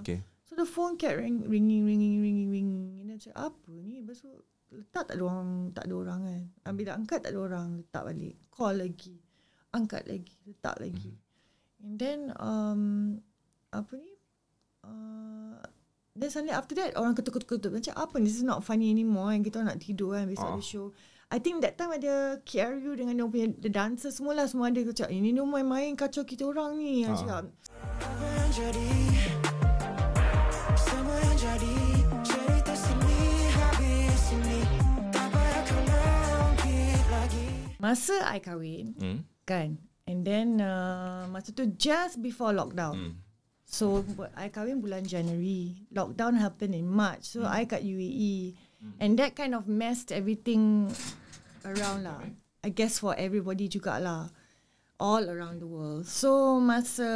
Okay. So the phone kept ring, ringing, ringing, ringing, ringing. And then cakap, apa ni? Lepas tu, letak tak ada orang, tak ada orang kan. Ambil dah angkat tak ada orang, letak balik. Call lagi. Angkat lagi, letak lagi. And then, um, apa ni? Uh, then suddenly after that, orang ketuk-ketuk-ketuk. Macam apa ni? This is not funny anymore. Yang kita nak tidur kan, besok Ah. ada show. I think that time ada KRU dengan dia punya the dancer semua lah semua ada cakap ini dia main-main kacau kita orang ni. Ah. Uh. Cakap, Apa yang jadi Masa I kahwin Hmm. kan and then uh, masa tu just before lockdown. Hmm. So I kahwin bulan January. Lockdown happened in March. So I kat UAE. And that kind of messed everything around lah. I guess for everybody jugalah. All around the world. So masa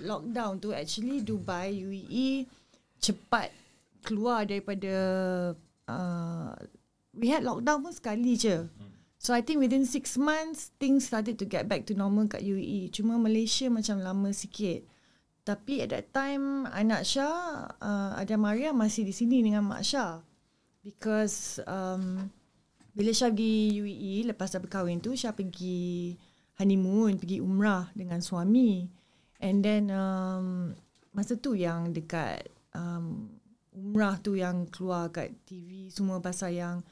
lockdown tu actually Dubai, UAE cepat keluar daripada uh, we had lockdown pun sekali je. So I think within six months things started to get back to normal kat UAE. Cuma Malaysia macam lama sikit. Tapi at that time anak Syah, uh, ada Maria masih di sini dengan Mak Syah. Because um, bila Syah pergi UAE lepas dah berkahwin tu Syah pergi honeymoon, pergi umrah dengan suami. And then um, masa tu yang dekat um, umrah tu yang keluar kat TV semua pasal yang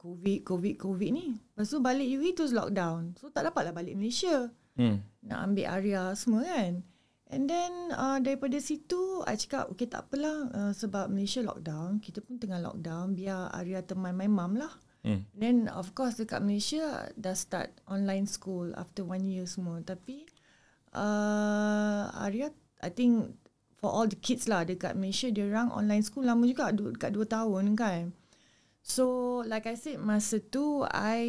COVID, COVID, COVID ni. Lepas tu balik UAE tu lockdown. So tak dapatlah balik Malaysia. Hmm. Nak ambil Arya semua kan. And then uh, daripada situ I cakap okay tak apalah uh, sebab Malaysia lockdown. Kita pun tengah lockdown. Biar Arya teman my mum lah. Hmm. Then of course dekat Malaysia dah start online school after one year semua. Tapi uh, Arya I think for all the kids lah dekat Malaysia dia orang online school lama juga dekat 2 tahun kan. So like I said masa tu I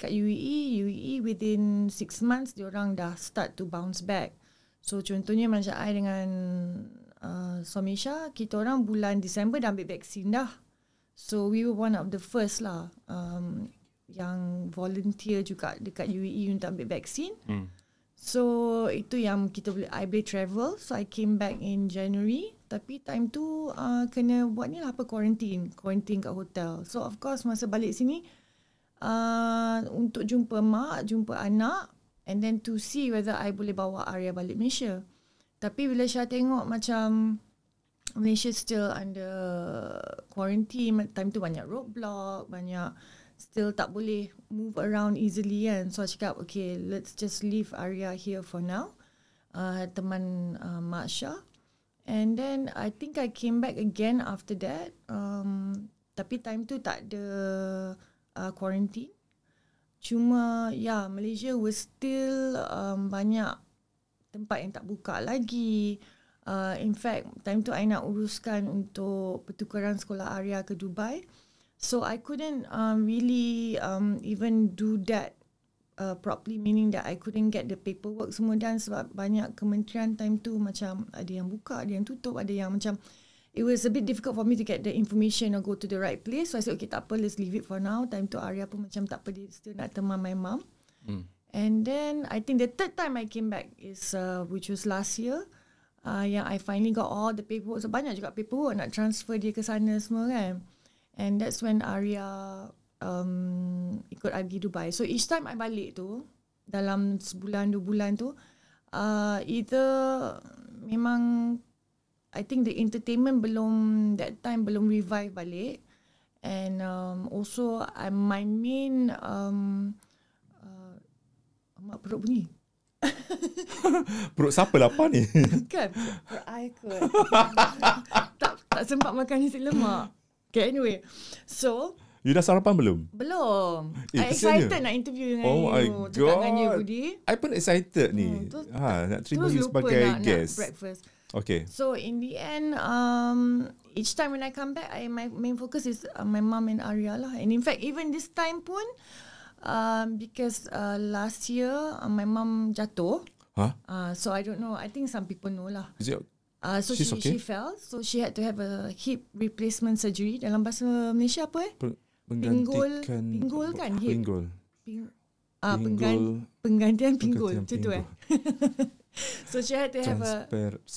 kat UAE, UAE within 6 months dia orang dah start to bounce back. So contohnya macam I dengan uh, suami Syah, kita orang bulan Disember dah ambil vaksin dah. So we were one of the first lah um, yang volunteer juga dekat UAE untuk ambil vaksin. Hmm. So itu yang kita boleh I boleh travel. So I came back in January. Tapi time tu uh, kena buat ni lah apa quarantine, quarantine kat hotel. So of course masa balik sini uh, untuk jumpa mak, jumpa anak and then to see whether I boleh bawa Arya balik Malaysia. Tapi bila Syah tengok macam Malaysia still under quarantine, time tu banyak roadblock, banyak still tak boleh move around easily kan. So I cakap, okay, let's just leave Arya here for now. Uh, teman uh, Mak Syah. And then I think I came back again after that. Um, tapi time tu tak ada uh, quarantine. Cuma yeah, Malaysia was still um, banyak tempat yang tak buka lagi. Uh, in fact, time tu I nak uruskan untuk pertukaran sekolah Arya ke Dubai. So I couldn't um, really um, even do that uh, properly meaning that I couldn't get the paperwork semua dan sebab banyak kementerian time tu macam ada yang buka, ada yang tutup, ada yang macam it was a bit difficult for me to get the information or go to the right place. So I said okay tak apa let's leave it for now. Time tu Arya pun macam tak apa dia still nak teman my mum. Hmm. And then I think the third time I came back is uh, which was last year. Uh, yang I finally got all the paperwork. So banyak juga paperwork nak transfer dia ke sana semua kan. And that's when Arya um, ikut I pergi Dubai. So each time I balik tu dalam sebulan dua bulan tu uh, either memang I think the entertainment belum that time belum revive balik. And um, also uh, my main um, uh, perut bunyi. Perut siapa lapar ni? kan perut I kot. Tak tak sempat makan nasi lemak. Okay anyway. So You dah sarapan belum? belum Eh, I kesiannya. excited nak interview dengan Oh my you cakap dengan you God. Budi I pun excited ni. Hmm, terus- ha, nak terima you sebagai nak, guest. nak breakfast Okay. So in the end, um, each time when I come back, I my main focus is uh, my mom and Arya lah. And in fact, even this time pun, um, because uh, last year uh, my mom jatuh. Huh? Uh, so I don't know. I think some people know lah. Is it Uh, so She's she okay? she fell. So she had to have a hip replacement surgery. Dalam bahasa Malaysia apa eh? pe- Pinggul- menggantikan pinggul kan, hip. Pinggul. Ping, ah, Pinggul. penggan, penggantian pinggul. Macam tu eh. so she had to have a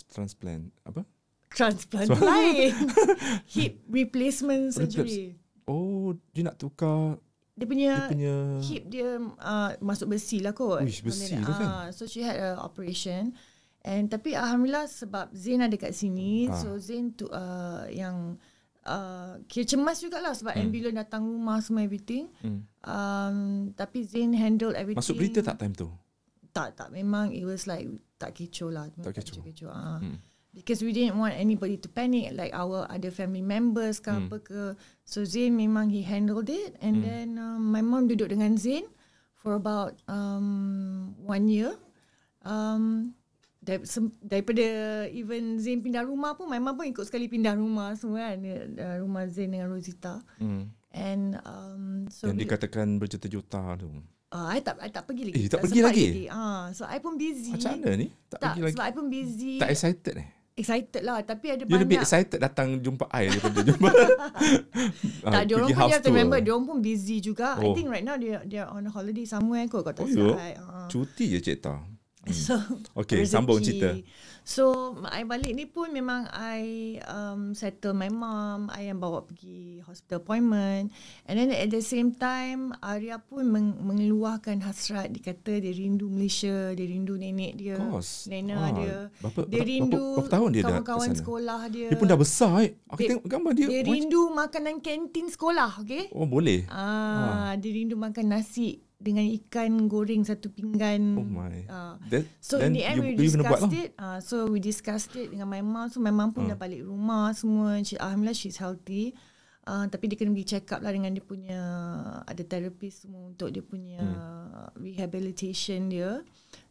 transplant. Apa? transplant tu lain. hip replacement Replace- surgery. Oh, dia nak tukar Dia punya, dia punya hip dia uh, masuk besi lah kot. Uish, besi tu kan? Ah, so she had a operation. And tapi alhamdulillah sebab Zain ada kat sini, Ah. so Zain tu uh, yang uh, kira cemas jugalah sebab hmm. ambulans datang rumah semua everything. Hmm. Um, tapi Zain handle everything. Masuk berita tak time tu? Tak, tak. Memang it was like tak kecoh lah. Tak kecoh. kecoh. Ah. Hmm. Because we didn't want anybody to panic like our other family members ke Hmm. apa ke. So Zain memang he handled it and Hmm. then um, my mom duduk dengan Zain for about um, one year. Um, daripada even Zain pindah rumah pun mom pun ikut sekali pindah rumah semua kan. Uh, Rumah Zain dengan Rosita. Hmm. And um, so Yang dikatakan berjuta-juta tu. Uh, I tak I tak pergi lagi. Eh, tak pergi sempat lagi? Ah, so I pun busy. Macam mana ni? Tak, Tak, pergi lagi. sebab I pun busy. Tak excited eh? excited lah tapi ada You lebih banyak excited datang jumpa I daripada jumpa tak Ah, dia orang pergi pun you house have to tour. remember dia orang pun busy juga I Oh. think right now dia dia on holiday somewhere kot kau tak Oh, silap ya? I. Ah. Cuti je Cik Ta. So Okay, rezeki. sambung cerita. So I balik ni pun memang I um, settle my mom I yang bawa pergi hospital appointment And then at the same time Arya pun meng- mengeluarkan hasrat Dia kata dia rindu Malaysia Dia rindu nenek dia course. Nena Ah, dia berapa- Dia berapa- rindu berapa tahun dia dah Kawan-kawan sana? sekolah dia Dia pun dah besar eh. Aku Dia- tengok gambar dia. Dia macam- rindu makanan kantin sekolah okay Oh boleh. Ah, dia rindu makan nasi dengan ikan goreng satu pinggan. Oh my. Ah. Then, So in the end you, we discussed lah. it. Uh, so we discussed it dengan my mom. So my mom pun dah balik rumah semua. She, Alhamdulillah she's healthy. Uh, tapi dia kena pergi check up lah dengan dia punya ada therapist semua untuk dia punya rehabilitation dia.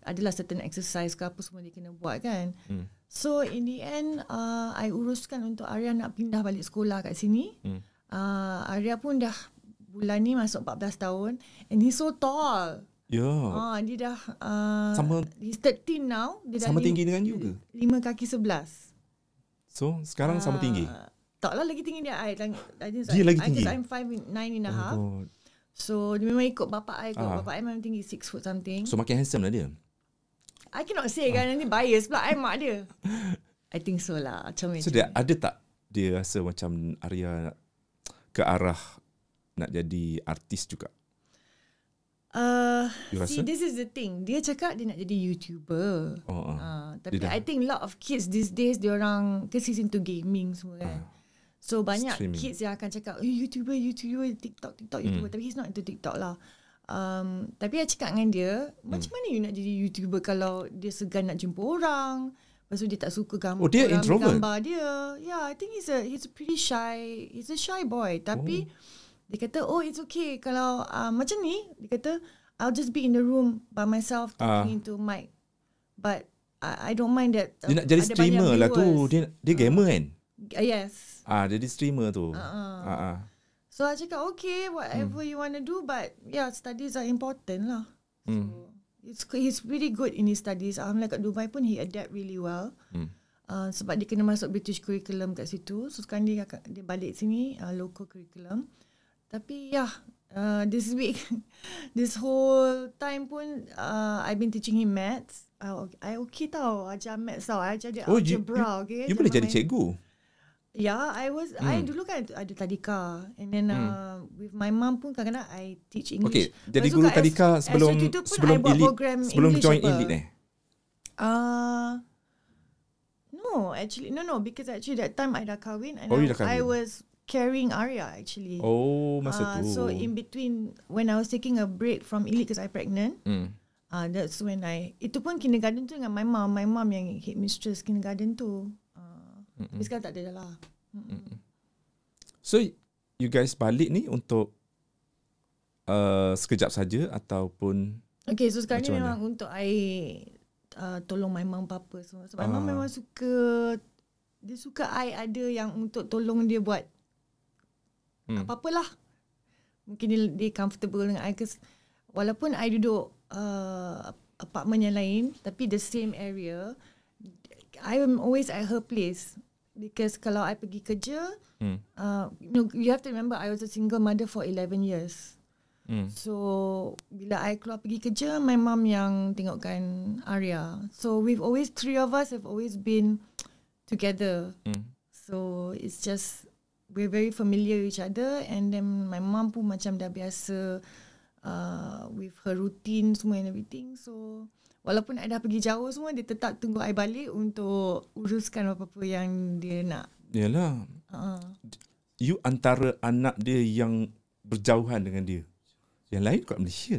Adalah certain exercise ke apa semua dia kena buat kan. Hmm. So in the end uh, I uruskan untuk Arya nak pindah balik sekolah kat sini. Hmm. Uh, Arya pun dah bulan ni masuk 14 tahun and he's so tall. Ya. Ah, dia dah uh, Sama- he's 13 now. Dia Sama dah tinggi dengan you ke? 5 kaki 11. So sekarang sama tinggi. Ah, tak lah lagi tinggi dia. I, I, think Dia I, lagi I tinggi? I'm 5 9 and a Oh half. God. So dia memang ikut bapak I kot. Ah. Bapak I memang tinggi 6 foot something. So makin handsome lah dia. I cannot say kan nanti bias pula I mak dia. I think so lah. Macam So dia ada tak dia rasa macam Arya ke arah nak jadi artis juga? Uh, see, this is the thing. Dia cakap dia nak jadi YouTuber. Oh, oh. Uh, tapi dah- I think lot of kids these days dia orang he's into gaming semua kan. So banyak. Streaming. kids yang akan cakap, oh, YouTuber, YouTuber, TikTok, TikTok, Hmm. YouTuber. Tapi he's not into TikTok lah. Um, tapi I cakap dengan dia, macam Hmm. mana you nak jadi YouTuber kalau dia segan nak jumpa orang. Lepas tu dia tak suka gambar Oh, dia orang introvert? gambar dia. Yeah, I think he's a he's a pretty shy. He's a shy boy. Tapi dia kata, oh it's okay kalau uh, macam ni. Dia kata, I'll just be in the room by myself Ah. talking into mic. But I, I don't mind that. Dia nak jadi streamer lah tu. Dia dia gamer kan? Uh, yes. Ah, jadi streamer tu. Uh-uh. Ah, ah. So I cakap okay whatever Hmm. you want to do but yeah studies are important lah. Hmm. So it's he's really good in his studies. Alhamdulillah kat Dubai pun he adapt really well. Hmm. Uh, sebab dia kena masuk British curriculum kat situ. So sekarang dia dia balik sini uh, local curriculum. Tapi yeah uh, this week this whole time pun uh, I've been teaching him maths. Uh, I okay tau ajar maths tau. I ajar dia Oh, you, you, algebra okay. you boleh jadi cikgu. Yeah, I was hmm. I dulu kan ada tadika and then uh, with my mum pun kadang-kadang I teach English. Okay, jadi guru tadika S- sebelum tu pun sebelum elite program sebelum English join apa. elite eh. Uh, no, actually no no because actually that time I dah kahwin and Oh, I, dah kahwin. I was carrying Arya actually. Oh, masa Uh, tu. so in between when I was taking a break from elite because I pregnant, hmm. uh, that's when I itu pun kindergarten tu dengan my mom, my mom yang head mistress kindergarten tu. Uh, tapi sekarang tak ada dah lah. So you guys balik ni untuk uh, sekejap saja ataupun Okay, so sekarang ni Macam mana? memang untuk I uh, tolong my mum papa semua. Sebab my mum Ah. memang suka dia suka I ada yang untuk tolong dia buat Hmm. apa-apalah. Mungkin dia, dia comfortable dengan I cause walaupun I duduk uh, apartment yang lain tapi the same area I am always at her place because kalau I pergi kerja hmm. uh, you know you have to remember I was a single mother for 11 years. Hmm. So bila I keluar pergi kerja, my mum yang tengokkan Arya. So we've always three of us have always been together. Hmm. So it's just we're very familiar with each other and then my mum pun macam dah biasa uh, with her routine semua and everything. So walaupun I dah pergi jauh semua dia tetap tunggu I balik untuk uruskan apa-apa yang dia nak. Yalah. Uh, You antara anak dia yang berjauhan dengan dia. Yang lain kat Malaysia.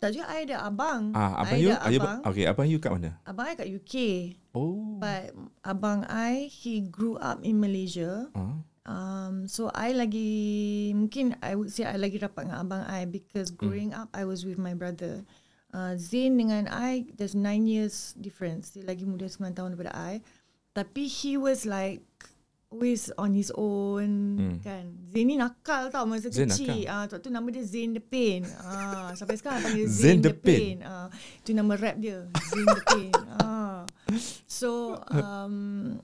tak juga I ada abang. Ah, abang I you, ada abang. okay, abang you kat mana? Abang I kat UK. Oh. But abang I he grew up in Malaysia. Ah. Um, so I lagi mungkin I would say I lagi rapat dengan abang I because growing up I was with my brother. Uh, Zain dengan I there's nine years difference. Dia lagi muda 9 tahun daripada I. Tapi he was like always on his own Hmm. kan. Zain ni nakal tau masa Zain kecil. Ah, uh, tu nama dia Zain the Pain. Ah, sampai sekarang panggil Zain Zain, the the, Pain. Ah, itu nama rap dia. Zain the Pain. Ah. So um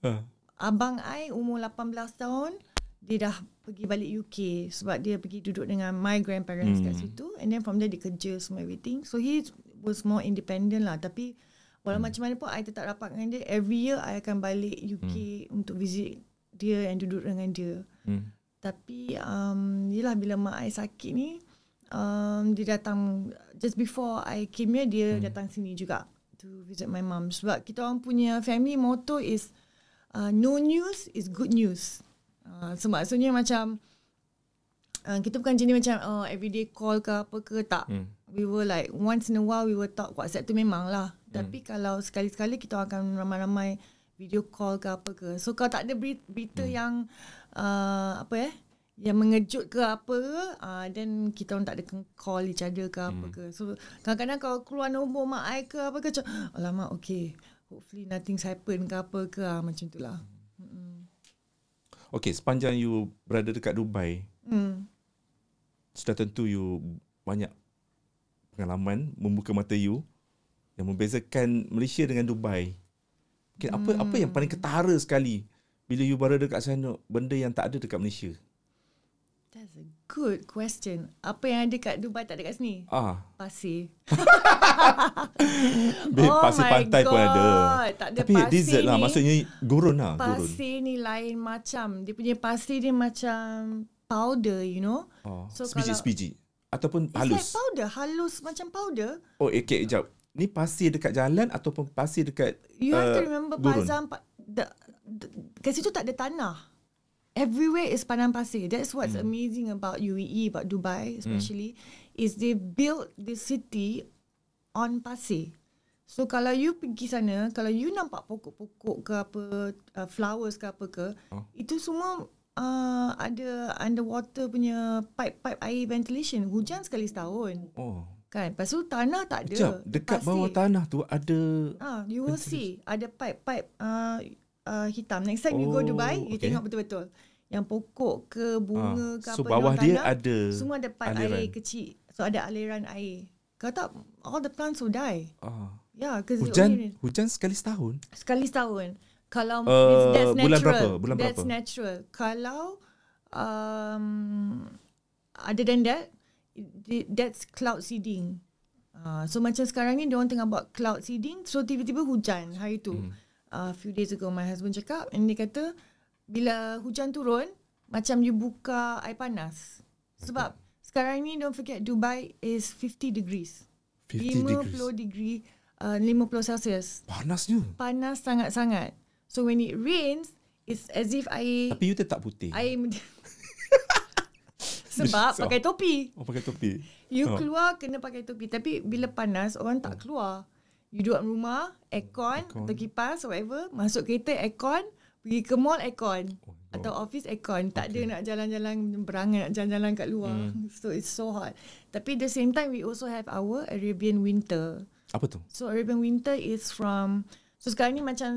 Ah. Abang I umur 18 tahun dia dah pergi balik UK sebab dia pergi duduk dengan my grandparents hmm. kat situ and then from there dia kerja semua everything so he was more independent lah tapi walau hmm. macam mana pun I tetap rapat dengan dia every year I akan balik UK hmm. untuk visit dia and duduk dengan dia Hmm. tapi um, yelah bila mak I sakit ni um, dia datang just before I came here dia hmm. datang sini juga to visit my mum sebab kita orang punya family motto is uh, no news is good news. Uh, so maksudnya macam uh, kita bukan jenis macam uh, everyday call ke apa ke tak. Hmm. We were like once in a while we will talk WhatsApp tu memang lah. Hmm. Tapi kalau sekali-sekali kita akan ramai-ramai video call ke apa ke. So kalau tak ada berita, hmm. yang uh, apa eh yang mengejut ke apa ke, uh, then kita orang tak ada call each other ke apa Hmm. ke. So kadang-kadang kalau keluar nombor mak I ke apa ke macam alamak okay hopefully nothing's happen ke apa ke ah, macam tu lah. Okay, sepanjang you berada dekat Dubai, Hmm. sudah tentu you banyak pengalaman membuka mata you yang membezakan Malaysia dengan Dubai. Okay, apa apa yang paling ketara sekali bila you berada dekat sana, benda yang tak ada dekat Malaysia? That's a good question. Apa yang ada kat Dubai tak ada kat sini? Ah, Pasir. Babe, Oh pasir my pantai pun ada. God, tak ada Tapi pasir desert lah, ni. maksudnya gurun lah, gurun. Pasir ni lain macam. Dia punya pasir dia macam powder, you know. Oh, So sebiji ataupun It's halus. like powder. Halus macam powder. Oh, okay, jap. Ni pasir dekat jalan ataupun pasir dekat You have to uh, remember gurun? Pazam, pa, the, the, kat situ tak ada tanah. Everywhere is padang pasir. That's what's Hmm. amazing about UAE, about Dubai especially, is they built the city on pasir. So kalau you pergi sana, kalau you nampak pokok-pokok ke apa, uh, flowers ke apa ke, Oh. itu semua uh, ada underwater punya pipe-pipe air ventilation. Hujan sekali setahun. Oh. Kan? Lepas tu tanah tak ada. Jap, dekat bawah tanah tu ada Ah, you will see ada pipe-pipe uh, uh, hitam. Next time oh, you go Oh, Dubai, you okay. tengok betul-betul. Yang pokok ke bunga ke Ah, so apa bawah dalam dia tanah, ada semua ada pipe aliran. air kecil. So ada aliran air. Kalau tak all the plants will die. ah. Yeah, because Hujan hujan sekali setahun. sekali setahun. Kalau Uh, that's natural. bulan berapa? Bulan that's berapa? natural. Kalau um, other than that, that's cloud seeding. Uh, so macam sekarang ni diorang tengah buat cloud seeding so tiba-tiba hujan hari tu. Hmm. A uh, few days ago my husband cakap and dia kata bila hujan turun macam you buka air panas. Sebab sekarang ni don't forget Dubai is 50 degrees. 50 degrees. 50 degree uh, 50 Celsius. Panasnya. Panas sangat-sangat. So when it rains it's as if air Tapi you tetap putih. air sebab So- pakai topi. Oh, pakai topi. You Oh. oh. keluar kena pakai topi. Tapi bila panas orang tak keluar. You duduk rumah, aircon, Aircon. atau kipas whatever, masuk kereta aircon, pergi ke mall aircon. Oh, Atau office aircon. Tak ada nak jalan-jalan berangan nak jalan-jalan kat luar. Hmm. So it's so hot. Tapi at the same time we also have our Arabian winter. Apa tu? So Arabian winter is from So sekarang ni macam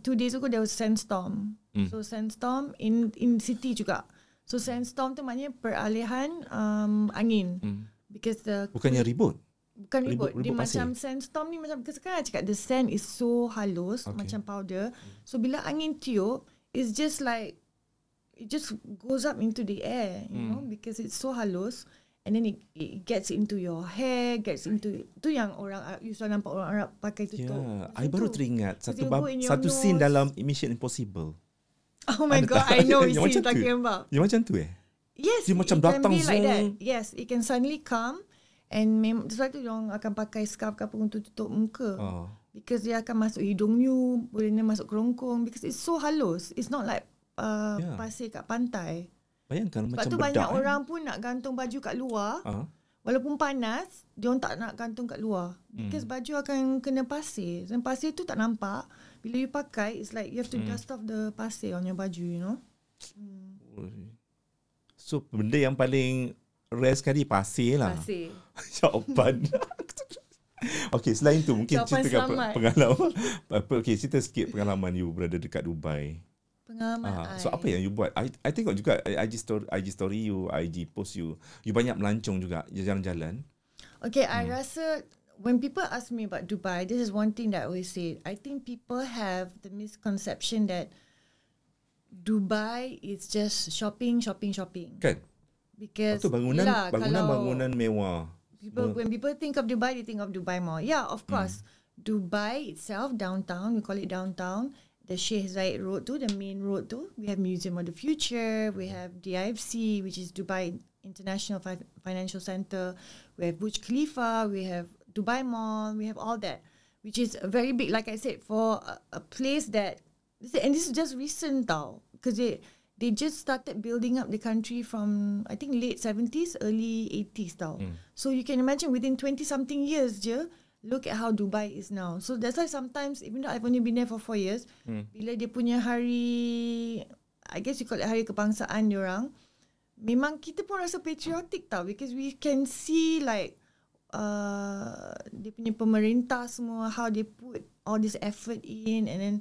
two days ago there was sandstorm. Hmm. So sandstorm in in city juga. So sandstorm tu maknanya peralihan um, angin. Hmm. Because the Bukannya ribut. Bukan ribut, ribut- dia ribut pasir? macam sandstorm ni macam sekarang I cakap the sand is so halus Okay. macam powder. So bila angin tiup it's just like it just goes up into the air, you Hmm. know, because it's so halus and then it, it gets into your hair, gets into tu yang orang you selalu nampak orang Arab pakai Ya, tutup. I baru teringat satu bab, satu scene nose. dalam Mission Impossible. Oh my Ada god? I know macam you're talking about. Yang macam tu eh? Yes, Dia it macam can datang like that. zoom. Yes, it can suddenly come and mem- sebab tu orang akan pakai scarf ke apa untuk tutup muka. Oh. Because dia akan masuk hidung you, boleh dia masuk kerongkong because it's so halus. It's not like uh, Yeah. pasir kat pantai. Bayangkan Sebab macam tu bedak. banyak eh. orang pun nak gantung baju kat luar. Ah. Walaupun panas, dia orang tak nak gantung kat luar. Hmm. Because baju akan kena pasir. Dan pasir tu tak nampak. Bila you pakai, it's like you have to Hmm. dust off the pasir on your baju, you know. So benda yang paling rare sekali pasir lah. Pasir. Jawapan. okay, selain tu mungkin Jawapan pe- selamat. pengalaman. okay, cerita sikit pengalaman you berada dekat Dubai. Pengalaman Ah, I. so apa yang you buat? I, I tengok juga IG story, IG story you, IG post you. You banyak melancong juga, jalan-jalan. Okay, Hmm. I rasa when people ask me about Dubai, this is one thing that I always say. I think people have the misconception that Dubai is just shopping, shopping, shopping. Kan? Because Betul bangunan yelah, bangunan kalau bangunan mewah. People when people think of Dubai, they think of Dubai Mall. Yeah, of Hmm. course. Dubai itself, downtown, we call it downtown. The Sheikh Zayed Road tu, the main road tu, we have Museum of the Future, we have DIFC, which is Dubai International Fi- Financial Center, we have Burj Khalifa, we have Dubai Mall, we have all that, which is very big. Like I said, for a, a place that, and this is just recent tau, because they they just started building up the country from I think late 70s, early 80s tau. So you can imagine within 20 something years je, look at how Dubai is now. So that's why sometimes even though I've only been there for four years, bila dia punya hari, I guess you call it hari kebangsaan diorang, memang kita pun rasa patriotic tau because we can see like uh, dia punya pemerintah semua how they put all this effort in and then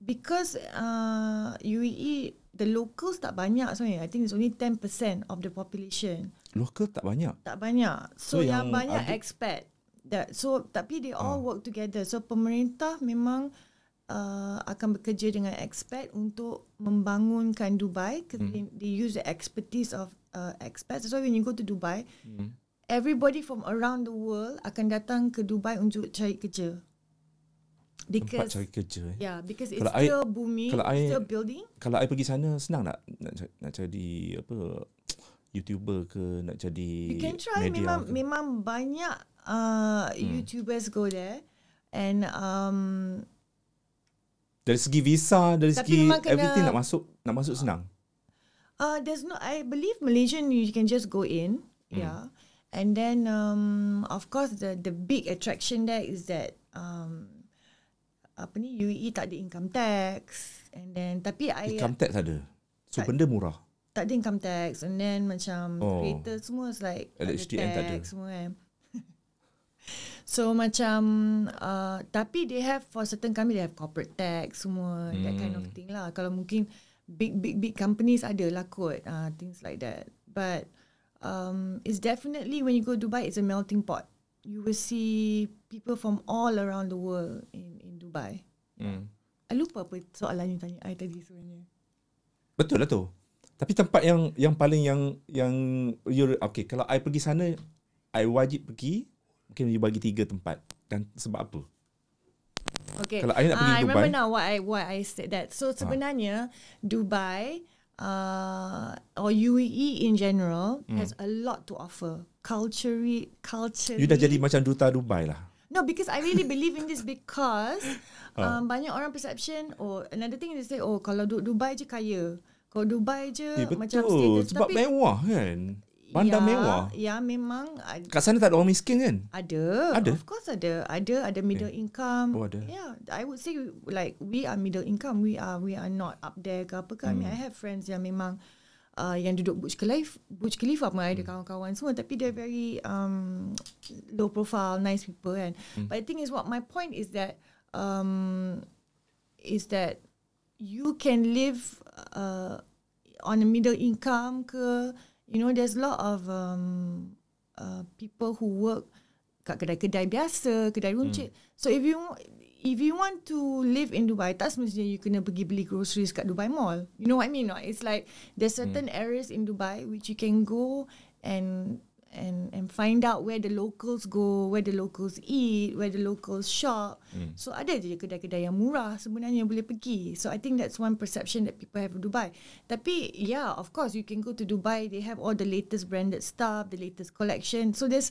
because uh, UAE the locals tak banyak sebenarnya I think it's only 10% of the population Lokal tak banyak. tak banyak So, so, yang, yang banyak ada- expat that so tapi they all Ah. work together so pemerintah memang uh, akan bekerja dengan expat untuk membangunkan Dubai Hmm. they, they use the expertise of uh, expats so when you go to Dubai Hmm. everybody from around the world akan datang ke Dubai untuk cari kerja Tempat because cari kerja. Eh. yeah because it's Kalau I- still booming kalau I- still building Kalau I pergi sana senang tak nak ca- nak jadi apa YouTuber ke nak jadi You can try media memang ke? memang banyak uh, Hmm. YouTubers go there and um dari segi visa, dari segi kena- everything nak masuk nak masuk senang. uh there's no I believe Malaysian you can just go in Hmm. yeah and then um of course the the big attraction there is that um apa ni UAE tak ada income tax and then tapi I Income tax ada. So Tak- benda murah. tak ada income tax and then macam Oh. creator semua is like tak ada LHDN tak ada. tax semua kan. so macam uh, tapi they have for certain company they have corporate tax semua hmm. that kind of thing lah. Kalau mungkin big big big companies ada lah kot uh, things like that. But um, it's definitely when you go Dubai it's a melting pot. You will see people from all around the world in in Dubai. Hmm. I lupa apa soalan you tanya I tadi sebenarnya. Betul lah tu. Tapi tempat yang yang paling yang yang you, okay kalau I pergi sana I wajib pergi mungkin you bagi tiga tempat dan sebab apa? Okay. Kalau I nak pergi Ah, I Dubai- remember now why I why I said that. So sebenarnya Dubai uh, or UAE in general has a lot to offer. Culturally, culturally. You dah jadi macam duta Dubai lah. No, because I really believe in this because um, banyak orang perception or another thing they say oh kalau duduk Dubai je kaya. Kalau Dubai je Eh, macam betul. status Sebab mewah kan. Bandar ya, mewah. Ya, memang Kat sana tak ada orang miskin kan? ada. Ada? Of course ada. Ada ada middle income. Oh, ada. Yeah, I would say like we are middle income. We are we are not up there ke apa ke. I mean Hmm. I have friends yang memang uh, yang duduk Burj Khalifa, Burj Khalifa pun Hmm. ada kawan-kawan semua tapi they're very um, low profile, nice people kan. Hmm. But the thing is what my point is that um, is that you can live uh, on a middle income ke you know there's a lot of um, uh, people who work kat kedai-kedai biasa, kedai runcit. So if you if you want to live in Dubai, tak semestinya you kena pergi beli groceries kat Dubai Mall. You know what I mean? No? It's like there's certain areas in Dubai which you can go and and and find out where the locals go, where the locals eat, where the locals shop. Hmm. So ada je kedai-kedai yang murah sebenarnya boleh pergi. So I think that's one perception that people have of Dubai. Tapi yeah, of course you can go to Dubai. They have all the latest branded stuff, the latest collection. So there's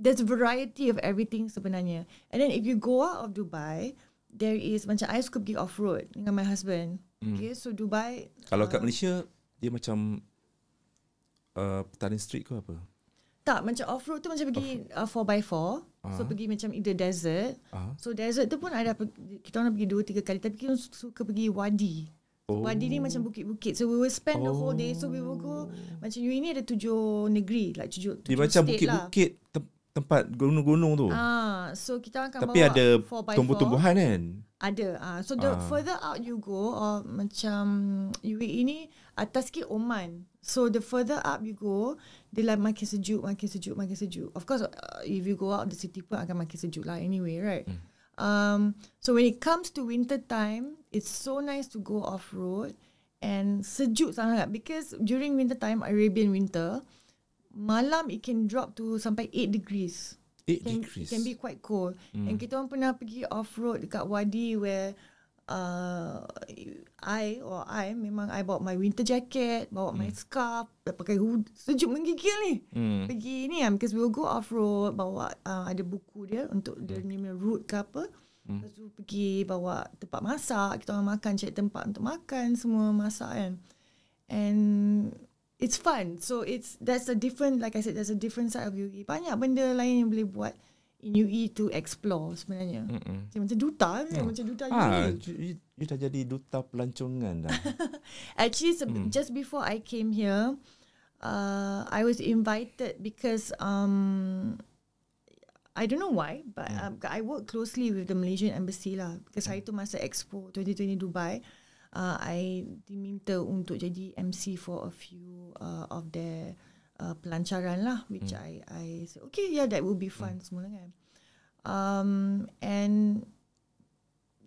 there's variety of everything sebenarnya. And then if you go out of Dubai, there is macam I suka pergi off road dengan my husband. Okay, so Dubai Kalau kat Malaysia dia macam uh, Petaling Street ke apa? Tak, macam off-road tu macam pergi uh, 4x4. So pergi macam either desert. Ah. So desert tu pun ada kita orang pergi dua tiga kali tapi kita suka pergi wadi. Oh. Oh. Wadi ni macam bukit-bukit. So we will spend oh. the whole day. So we will go macam UAE ni ada tujuh negeri, like tujuh, Dia tujuh macam state lah. bukit-bukit tem- tempat gunung-gunung tu. Ah, so kita akan Tapi bawa ada 4x4. tumbuh-tumbuhan kan? Ada. Ah, so the Ah. further out you go, or macam UAE ni atas sikit Oman. So the further up you go, dia lah makin sejuk, makin sejuk, makin sejuk. Of course, uh, if you go out the city pun akan makin sejuk lah anyway, right? Hmm. Um, so when it comes to winter time, it's so nice to go off road and sejuk sangat because during winter time, Arabian winter, malam it can drop to sampai 8 degrees 8 can, degrees. can be quite cold. Mm. And kita orang pernah pergi off road dekat Wadi where uh, I or I memang I bawa my winter jacket, bawa my scarf, dah pakai hood, sejuk menggigil ni. Hmm. Pergi ni kan because we'll go off road bawa uh, ada buku dia untuk dia punya route ke apa. Lepas tu pergi bawa tempat masak, kita orang makan cari tempat untuk makan semua masak kan. And it's fun. So it's that's a different like I said there's a different side of UE. Banyak benda lain yang boleh buat in UE to explore sebenarnya. Mm-mm. Macam, macam duta je, macam duta Ah, UE. you, you dah jadi duta pelancongan dah. Actually, se- just before I came here, uh, I was invited because um, I don't know why, but um, I work closely with the Malaysian embassy lah. Because hari tu masa Expo 2020 Dubai, uh, I diminta untuk jadi MC for a few uh, of their uh, pelancaran lah, which I I said okay, yeah, that would be fun semula kan. Um, and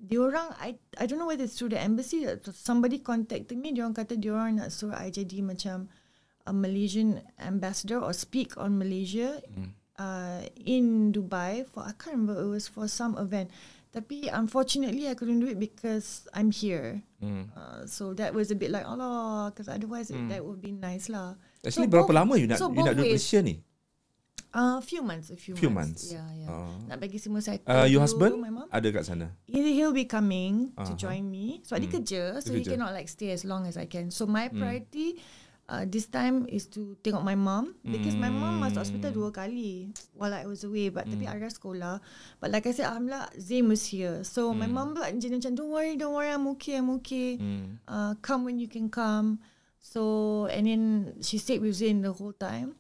diorang I I don't know whether it's through the embassy somebody contacted me diorang kata diorang nak suruh I jadi macam a Malaysian ambassador or speak on Malaysia uh, in Dubai for I can't remember it was for some event tapi unfortunately I couldn't do it because I'm here Hmm. uh, so that was a bit like Allah because otherwise it, that would be nice lah Actually So berapa both- lama you nak so you nak duduk. Malaysia ni? uh, few months a few, Few months. months. yeah yeah Oh. nak bagi semua settle Uh, your husband my mom ada kat sana? He, he'll be coming to Uh-huh. join me. So, dia Hmm. kerja. So, Dia he kerja. cannot like stay as long as I can. So, my Hmm. priority uh, this time is to tengok my mom. Because my mom masuk hospital Hmm. dua kali while I was away. But tapi Arya sekolah. But like I said, Alhamdulillah, Zain was here. So, my mom pula macam, don't worry, don't worry, I'm okay, I'm okay. Hmm. Uh, come when you can come. So, and then she stayed with Zain the whole time.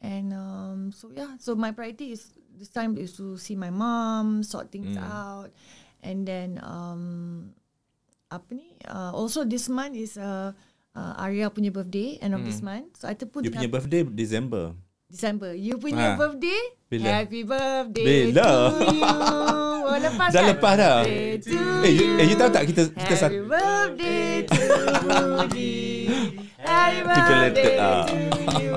And um, so yeah, so my priority is this time is to see my mom, sort things Mm. out, and then um, apa ni? Uh, also this month is uh, uh, Arya punya birthday, end of this month. So I terpun You punya birthday December. December. You punya Ah. birthday? Bila? Happy birthday Bila? to you. Oh, lepas Dah kan? lepas dah. Eh, you, eh, you tahu tak kita kita Happy satu birthday to Rudy. Happy Happy birthday lah. to you.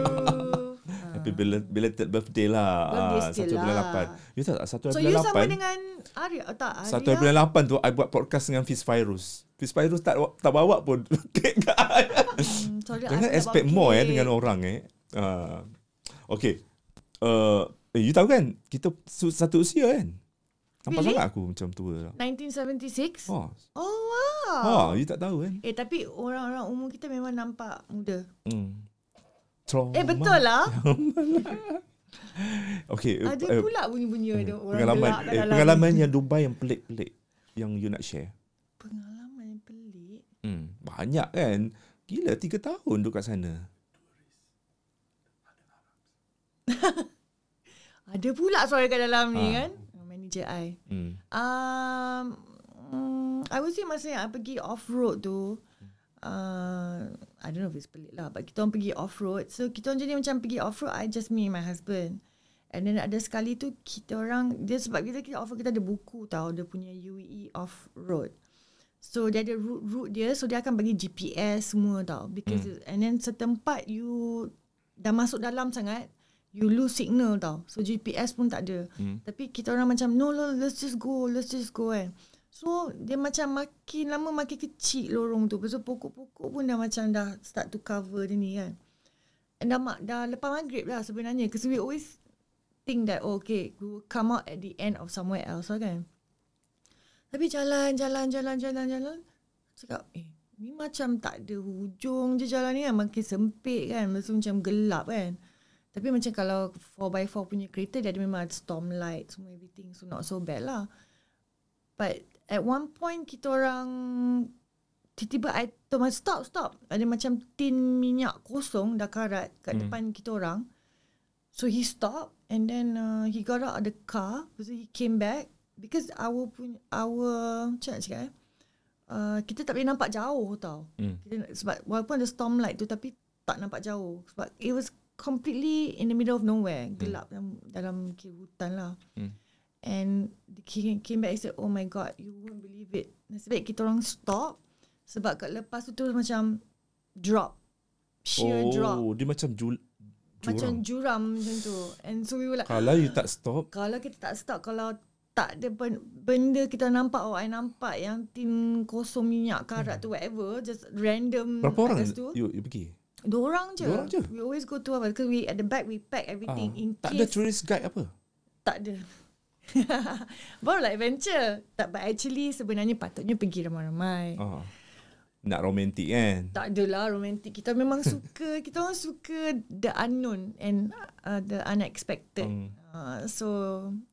Belated birthday lah. Birthday Ah, satu bulan lah. lapan. You tahu tak satu So bulan you sama lapan? dengan Arya oh, tak Arya. Satu bulan lapan tu I buat podcast dengan Fiz Virus. Fiz Virus tak tak bawa pun kek kat I. Hmm, sorry, Jangan expect more eh dengan orang eh. Uh, okay. Uh, eh, you tahu kan kita satu usia kan? Nampak Really? sangat aku macam tua lah. 1976. Oh. Oh wow. Oh, you tak tahu kan? Eh tapi orang-orang umur kita memang nampak muda. Hmm. Trauma. Eh betul lah. Okay. Ada eh, pula bunyi-bunyi ada orang pengalaman gelak eh, dalam. pengalaman yang Dubai yang pelik-pelik yang you nak share. Pengalaman yang pelik. Hmm, banyak kan? Gila, tiga tahun duduk kat sana. Ada pula suara kat dalam ni Ah. kan. Manager I. Hmm. Um, mm, I would say masa yang I pergi off-road tu, uh, I don't know if it's pelik lah, but kita orang pergi off-road. So, kita orang jadi macam pergi off-road, I just me and my husband. And then ada sekali tu, kita orang, dia sebab kita, kita off-road, kita ada buku tau, dia punya UAE off-road. So, dia ada route-route dia, so dia akan bagi GPS semua tau. Because, and then setempat you dah masuk dalam sangat, you lose signal tau. So GPS pun tak ada. Hmm. Tapi kita orang macam no no let's just go, let's just go kan. So dia macam makin lama makin kecil lorong tu. Pasal pokok-pokok pun dah macam dah start to cover dia ni kan. And dah, mak- dah lepas maghrib lah sebenarnya. Because we always think that oh, okay, we will come out at the end of somewhere else lah kan. Tapi jalan, jalan, jalan, jalan, jalan. Cakap, eh, ni macam tak ada hujung je jalan ni kan. Makin sempit kan. Tu macam gelap kan. Tapi macam kalau 4x4 punya kereta, dia ada memang storm light, semua everything. So not so bad lah. But at one point, kita orang tiba-tiba I told my stop, stop. Ada macam tin minyak kosong dah karat kat Hmm. depan kita orang. So he stopped and then uh, he got out of the car. Tu he came back because our pun our macam nak cakap eh. Uh, kita tak boleh nampak jauh tau. Hmm. Kita, sebab walaupun ada storm light tu tapi tak nampak jauh. Sebab it was completely in the middle of nowhere. Gelap dalam, dalam kira hutan lah. Hmm. And he came back and said, oh my god, you won't believe it. Nasib baik kita orang stop. Sebab kat lepas tu tu macam drop. Sheer oh, drop. dia macam jul, Macam jurang. juram macam tu. And so we were like, Kalau you tak stop, kalau kita tak stop, kalau tak ada ben- benda kita nampak, oh I nampak yang tin kosong minyak karat tu whatever, just random. berapa orang situ. you, you pergi? Dua orang je. Dua orang je? We always go to our, because we at the back we pack everything Ah, in tak ada case. tourist guide apa? tak ada. Baru like adventure. Tak, but actually sebenarnya patutnya pergi ramai-ramai. Ah. Nak romantik kan? Tak adalah romantik. Kita memang suka, kita orang suka the unknown and uh, the unexpected. Hmm. Uh, so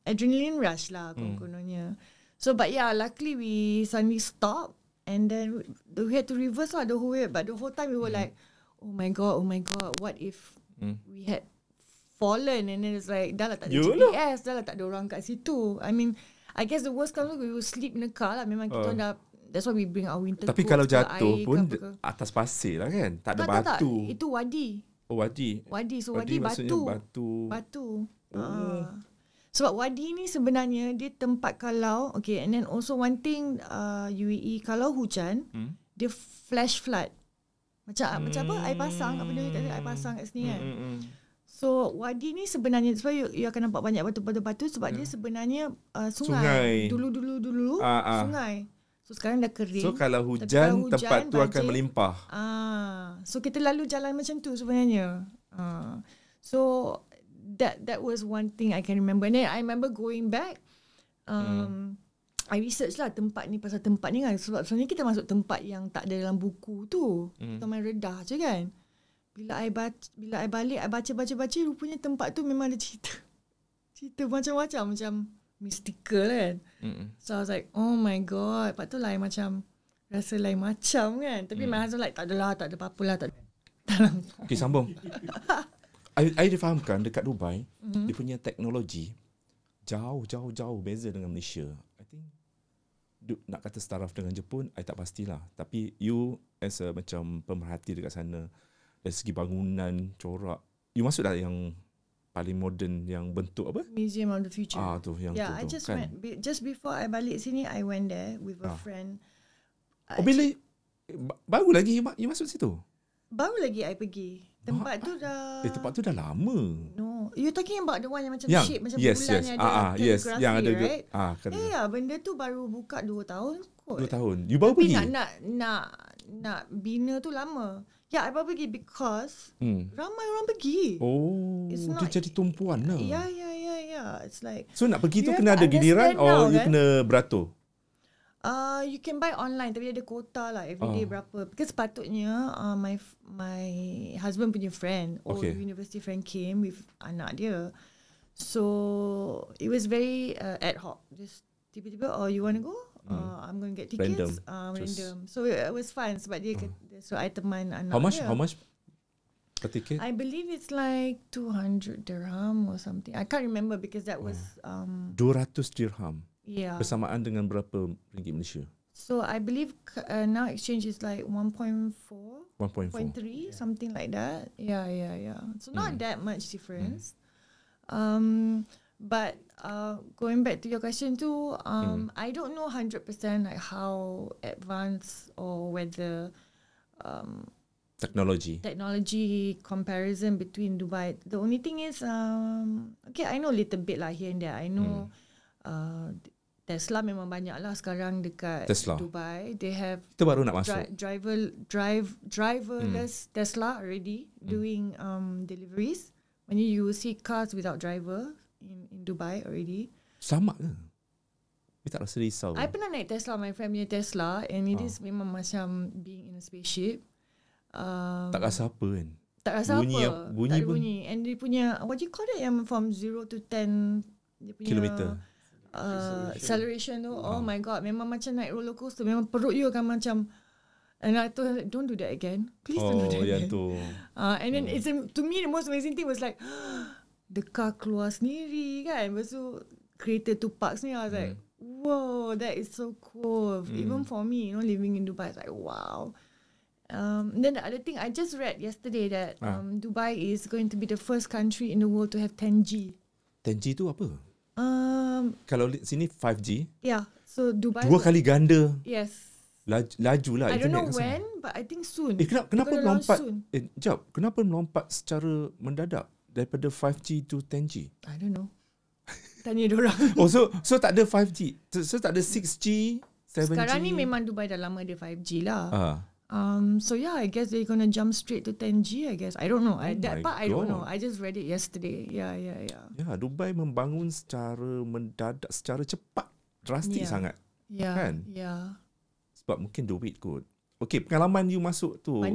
adrenaline rush lah kononnya. So but yeah, luckily we suddenly stop and then we had to reverse lah the whole way. But the whole time we were like, oh my god, oh my god, what if Hmm. we had fallen and then it's like dah lah tak ada Yalah. GPS, dah lah tak ada orang kat situ. I mean, I guess the worst comes we will sleep in the car lah. Memang kita Uh. dah That's why we bring our winter Tapi kalau jatuh air pun ke. atas pasir lah kan? Tak ada tak, tak, tak. batu. Itu wadi. Oh wadi. Wadi. So Wadi wadi, batu. batu. Batu. Oh. Ah. Sebab wadi ni sebenarnya dia tempat kalau okay and then also one thing uh, UAE kalau hujan Hmm? dia flash flood. Macam hmm. macam apa air pasang apa dia kata air pasang kat sini kan. Hmm, hmm, hmm. So wadi ni sebenarnya sebab you, you akan nampak banyak batu-batu sebab dia sebenarnya uh, sungai. Hmm. Sungai. Dulu-dulu dulu Ah, ah. sungai. So sekarang dah kering. So kalau kalau hujan, hujan, tempat tu akan melimpah. Ah, so kita lalu jalan macam tu sebenarnya. Ah, so that that was one thing I can remember. And then I remember going back. Um, I research lah tempat ni pasal tempat ni kan sebab sebenarnya kita masuk tempat yang tak ada dalam buku tu. Hmm. Kita main redah je kan. Bila I baca, bila I balik, I baca-baca-baca rupanya tempat tu memang ada cerita. Cerita macam-macam macam mystical kan. Hmm. So I was like, oh my god. Lepas tu lah I macam rasa lain macam kan. Tapi Hmm. my husband like, tak adalah, tak ada apa-apa lah. Tak, lah. Okay, sambung. I, I difahamkan dekat Dubai, Mhm. dia punya teknologi jauh-jauh-jauh beza dengan Malaysia. I think du- nak kata staraf dengan Jepun, I tak pastilah. Tapi you as a macam pemerhati dekat sana, dari segi bangunan, corak, you masuk dah yang paling moden yang bentuk apa? Museum of the Future. Ah tu yang yeah, tu, I tu just kan. went, be- just before I balik sini, I went there with a Ah. friend. Oh bila ba- baru lagi you, you masuk situ? Baru lagi I pergi. Tempat tu dah... Eh tempat tu dah lama. No. You're talking about the one yang macam Yang shape, macam yes bulan yes. yang Ah ada ah yes yang ada right? ah kan. Ya, yeah, benda tu baru buka 2 tahun kot. Dua tahun. You baru Tapi pergi? nak, nak, nak, nak bina tu lama. Ya, yeah, I pergi because Hmm. ramai orang pergi. Oh, It's dia not- jadi tumpuan lah. Ya, ya, ya, ya. It's like So nak pergi tu You kena ada giliran now, or you kan? kena beratur? uh you can buy online tapi dia ada kuota lah every day Oh. berapa. Because sepatutnya uh, my my husband punya friend or Okay. university friend came with anak dia. So it was very uh, ad hoc. Just tiba-tiba oh you want to go? Uh, I'm going to get tickets. Hmm. Random. Uh, Just- random. So it, was fun sebab dia uh. so I teman anak How much? dia. How much per ticket? I believe it's like 200 dirham or something. I can't remember because that was um 200 dirham yeah. bersamaan dengan berapa ringgit Malaysia? So I believe c- uh, now exchange is like 1.4, 1.4. 0.3, something like that. Yeah, yeah, yeah. So not Mm. that much difference. Um, but uh, going back to your question too, um, I don't know hundred percent like how advanced or whether um, Technology. technology comparison between Dubai. The only thing is, um, okay, I know a little bit lah here and there. I know uh, Tesla memang banyak lah sekarang dekat Tesla. Dubai. They have Kita baru nak masuk. dri- driver drive driverless Tesla already doing um, deliveries. When you, see cars without driver in in Dubai already. Sama ke? Dia tak rasa risau. I pernah naik Tesla, my friend punya Tesla, and it Ah. is memang macam being in a spaceship. Um, tak rasa apa kan? tak rasa bunyi apa. yang- bunyi tak ada pun- bunyi. And dia punya, what do you call that yang from 0 to 10, dia punya Kilometer. Uh, acceleration tu, oh Ah. my god, memang macam naik roller coaster. Memang perut you akan macam, and I told her, don't do that again. Please don't do Oh, that yang again. tu. Uh, and then it's to me the most amazing thing was like the car keluar sendiri kan. Lepas tu kereta tu park sendiri. I was like, Hmm. whoa, that is so cool. Even for me, you know, living in Dubai, it's like wow. Um, then the other thing I just read yesterday that Ah. um, Dubai is going to be the first country in the world to have 10G. 10G tu apa? Um, Kalau sini 5G, yeah. So Dubai. dua kali ganda Yes. laju, laju lah I don't know kat sana. when, but I think soon. Eh kenapa, kenapa melompat? soon. Eh, jap, kenapa melompat secara mendadak daripada 5G to 10G? I don't know. Tanya orang. Oh, so so tak ada 5G. So, so tak ada 6G, 7G. Sekarang ni memang Dubai dah lama ada 5G lah. ah. Um, so yeah, I guess they're gonna jump straight to 10G. I guess I don't know. I, Oh that my part I don't know. God. I just read it yesterday. Yeah, yeah, yeah. Ya, Dubai membangun secara mendadak, secara cepat, drastik Yeah. sangat. Yeah, Kan? yeah. Sebab mungkin duit kot. Okay, pengalaman you masuk tu, uh,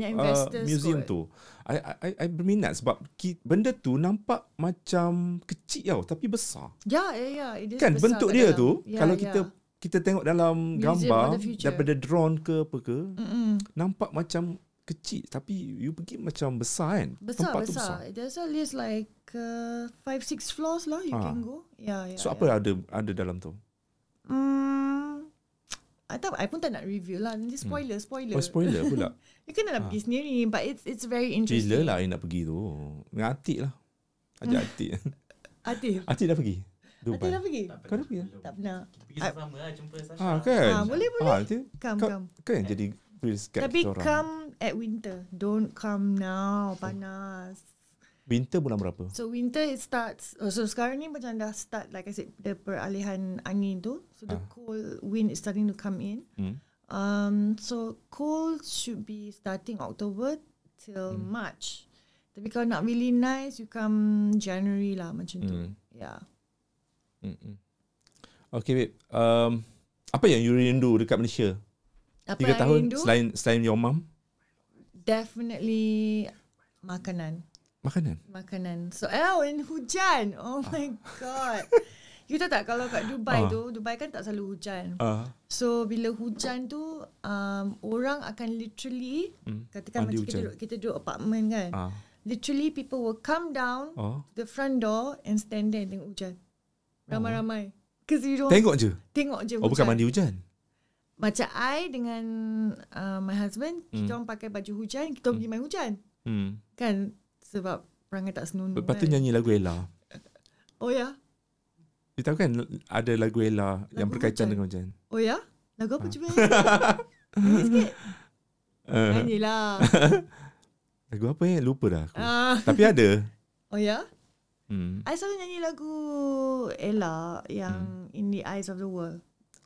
museum kot. tu. I, I, I- berminat sebab ki, benda tu nampak macam kecil tau, tapi besar. Yeah, yeah, yeah. It is kan besar bentuk dia dalam. tu, yeah, kalau yeah. kita kita tengok dalam Museum gambar daripada drone ke apa ke, Mm-mm. nampak macam kecil tapi you pergi macam besar kan. besar Tempat tu besar. There's at least like uh, five six floors lah you Ah. can go. Yeah, yeah. So yeah. apa ada ada dalam tu? Hmm, I tak, I pun tak nak review lah. Nanti spoiler, spoiler. Oh spoiler pula. You kena nak pergi sendiri. But it's it's very interesting. Gila lah I nak pergi tu. Dengan Atik lah. Ajak Atik. Atif. Atik dah pergi. Dubai. dah pergi? Kau dah pergi? Tak pernah. Kita pergi sama-sama lah jumpa Sasha. Ah kan? Ah, boleh, boleh. Ah, nanti Come, kau, come. Yang jadi Tapi come at winter. Don't come now. Panas. Winter bulan berapa? So winter it starts. Oh, so sekarang ni macam dah start like I said the peralihan angin tu. So the Ah. cold wind is starting to come in. Hmm. Um, so cold should be starting October till Hmm. March. Tapi kalau nak really nice, you come January lah macam tu. Hmm. Yeah. Mm-mm. Okay babe. Um, apa yang you rindu dekat Malaysia? Apa Tiga yang tahun rindu? selain selain your mum? Definitely makanan. Makanan. Makanan. So, oh, and hujan. Oh my god. You tahu tak kalau kat Dubai Ah. tu, Dubai kan tak selalu hujan. Uh, So bila hujan tu um, orang akan literally Hmm, katakan mandi macam kita hujan. duduk kita duduk apartment kan. uh, Literally people will come down oh. to the front door and stand there and tengok hujan. Ramai-ramai. Cause you don't Tengok je. tengok je Oh bukan mandi hujan. Macam I dengan uh, my husband, Hmm. kita orang pakai baju hujan, kita orang pergi main hujan. Hmm. Kan sebab perangai tak senonoh. Lepas tu kan? nyanyi lagu Ella. Oh ya? You tahu kan ada lagu Ella yang Lagu berkaitan hujan? dengan hujan. Oh ya? Lagu apa cuba nyanyi sikit? Uh, Nyanyilah. lagu apa ya? Lupa dah aku. Ah. Tapi ada. Oh ya? Hmm. I selalu nyanyi lagu Ella yang In the Eyes of the World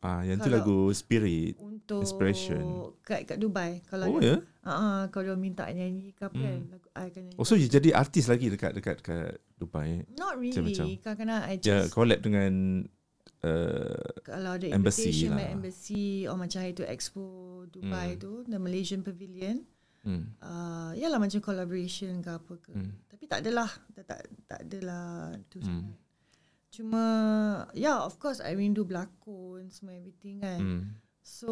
Ah, yang tu Kalau- lagu Spirit. untuk Inspiration. kat kat Dubai kalau Oh ya. uh, uh, kalau dia minta nyanyi ke apa kan Hmm. lagu I akan nyanyi. Oh so you jadi artis lagi dekat dekat dekat Dubai. Not really. macam-macam. Kadang-kadang I Ya, just collab dengan uh, kalau ada embassy invitation lah. embassy or macam hari tu Expo Dubai Hmm. tu the Malaysian Pavilion hmm, uh, yalah macam collaboration ke apa ke. hmm, Tapi tak adalah tak tak, tak adalah tu Hmm. sangat. Cuma yeah of course I rindu berlakon semua everything kan. hmm. So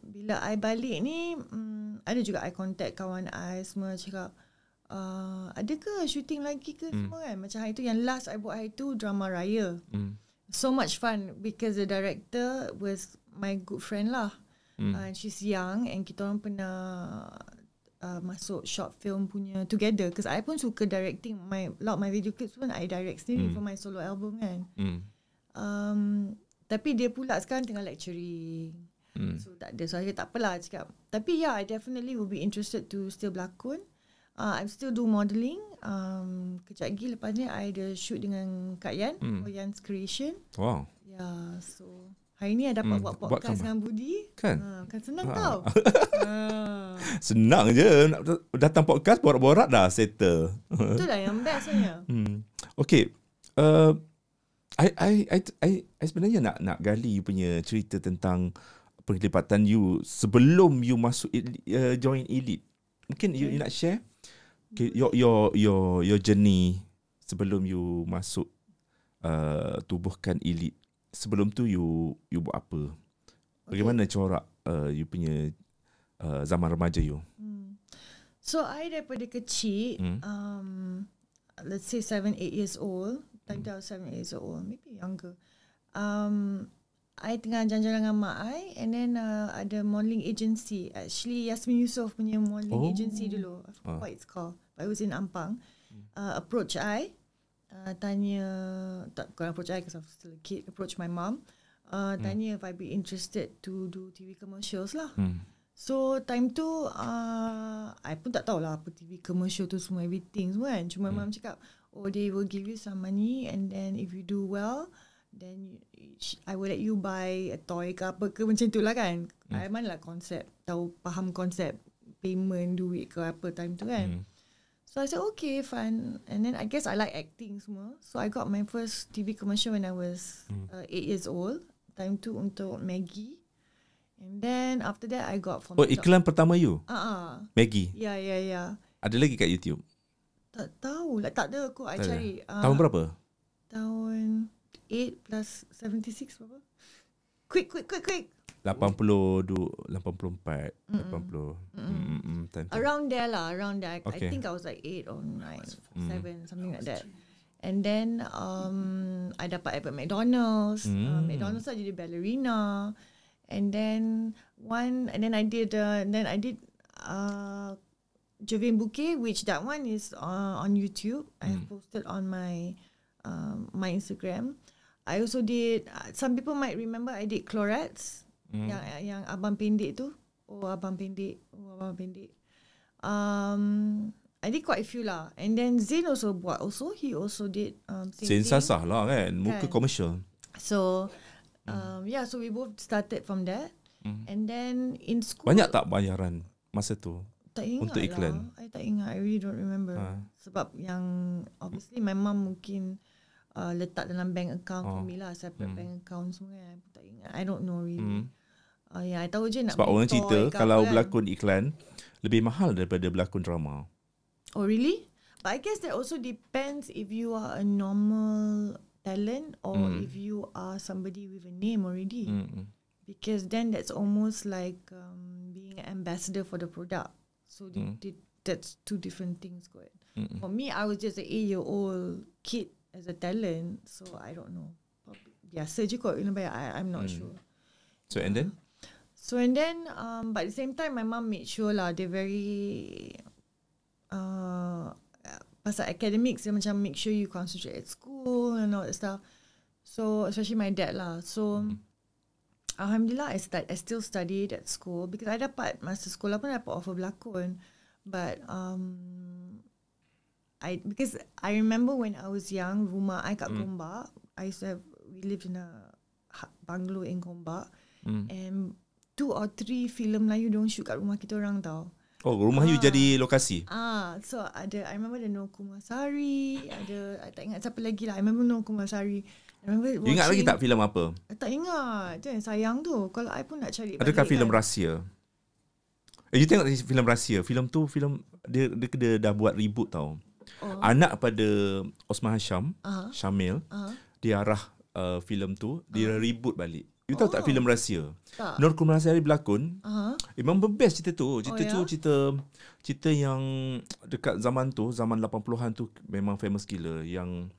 bila I balik ni um, ada juga I contact kawan I semua cakap uh, ada ke shooting lagi ke Hmm. semua kan macam hari tu yang last I buat hari tu drama raya hmm. so much fun because the director was my good friend lah Hmm. uh, she's young and kita orang pernah uh, masuk short film punya together because I pun suka directing my lot my video clips pun I direct sendiri Hmm. for my solo album kan Hmm. Um, tapi dia pula sekarang tengah lecturing. Hmm. So tak ada. So cakap tak apalah cakap. Tapi yeah, I definitely will be interested to still berlakon. Uh, I'm still do modelling. Um, kejap lagi lepas ni I ada shoot dengan Kak Yan. Hmm. For Yan's Creation. Wow. Yeah, so hari ni I dapat Hmm, buat buat podcast gambar. dengan Budi. Kan? Ha, kan senang Ha. tau. ha. Senang je nak datang podcast borak-borak dah settle. Itulah yang best sebenarnya. Hmm. Okay. Uh, I, I, I, I, I sebenarnya nak nak gali punya cerita tentang penglibatan you sebelum you masuk el- uh, join elite. Mungkin you, you nak share okay, your your your your journey sebelum you masuk uh, tubuhkan elite. Sebelum tu you you buat apa? Bagaimana corak uh, you punya uh, zaman remaja you? Hmm. So I daripada kecil, Hmm. um, let's say 7, 8 years old, time tu I was 7, 8 years old, maybe younger. Um, I tengah jalan-jalan dengan mak I and then uh, ada modelling agency. Actually Yasmin Yusof punya modelling Oh. agency dulu. I forgot Ah. what it's called. But it was in Ampang. Uh, approach I. Uh, tanya, tak bukan approach I because I was still a kid. Approach my mom. Uh, tanya if I'd be interested to do TV commercials lah. Hmm. So time tu uh, I pun tak tahulah apa TV commercial tu semua everything semua kan. Cuma hmm. mum cakap oh they will give you some money and then if you do well then you, I will let you buy a toy ke apa ke macam tu lah kan. Hmm. I mana lah konsep tahu faham konsep payment duit ke apa time tu kan. Hmm. So I said okay fun and then I guess I like acting semua. So I got my first TV commercial when I was uh, 8 years old. Time tu untuk Maggie. And then after that I got from Oh, iklan pertama you? Ah, uh Maggie. ya ya ya. Ada lagi kat YouTube? Tak tahu lah, tak ada aku. I Tak ada. cari. Ah, Tahun berapa? Tahun 8 plus 76 berapa? Quick, quick, quick, quick. 80 du, 84 80 mm mm time tu. Around there lah, around there. I, Okay. I think I was like 8 or 9, 7, something like that. And then um, I dapat at McDonald's. Uh, Mm. McDonald's I jadi ballerina. And then one, and then I did, uh, and then I did uh, Jovian Bouquet, which that one is uh, on YouTube. I have posted on my um, my Instagram. I also did. Uh, some people might remember I did Clorets, yang yang abang pendek tu. Oh abang pendek, oh abang pendek. Um, I did quite a few lah. And then Zain also buat also. He also did um, thing. Sensasah lah kan, muka Kan. komersial. So, um, yeah, so we both started from that. And then in school Banyak tak bayaran masa tu? tak ingat untuk iklan? Lah. I tak ingat. I really don't remember. Ha. Sebab yang obviously my mum mungkin uh, letak dalam bank account Oh. for me lah, separate bank account semua kan. I pun tak ingat. I don't know really. Hmm. Uh, yeah, I tahu je nak Sebab orang cerita kalau kan. berlakon iklan lebih mahal daripada berlakon drama. Oh really? But I guess that also depends if you are a normal talent or Mm. if you are somebody with a name already. Mm. Because then that's almost like um, being an ambassador for the product. So the, Mm. the, that's two different things. Kot. Mm. For me, I was just an eight-year-old kid as a talent. So I don't know. Biasa je kot. You know, but I, I'm not Mm. sure. So and then? So and then, um, but at the same time, my mum made sure lah they very uh, pasal academics dia macam make sure you concentrate at school and all that stuff. So especially my dad lah. So alhamdulillah, I start I still studied at school because I dapat masa sekolah pun dapat offer berlakon, but um. I because I remember when I was young, rumah I kat Gombak, I used to have we lived in a ha- bungalow in Gombak. Mm. And two or three filem Melayu don't shoot kat rumah kita orang tau. Oh, rumah you Ah. jadi lokasi. Ah, so ada I remember the Nur Kumasari, ada I tak ingat siapa lagi lah. I remember Nur Kumasari. I remember You ingat lagi tak filem apa? I tak ingat. Itu yang sayang tu. Kalau I pun nak cari Adakah balik filem kan. rahsia? Eh, you tengok filem rahsia. Filem tu filem dia, dia dia dah buat reboot tau. Oh. Anak pada Osman Hasham, Aha. Syamil, Aha. dia arah uh, filem tu, dia reboot balik. You tahu tak Oh. filem rahsia? Tak. Nur Kumasari berlakon, Aha. Memang best cerita tu. Cerita Oh, tu ya? cerita cerita yang dekat zaman tu, zaman 80-an tu memang famous gila yang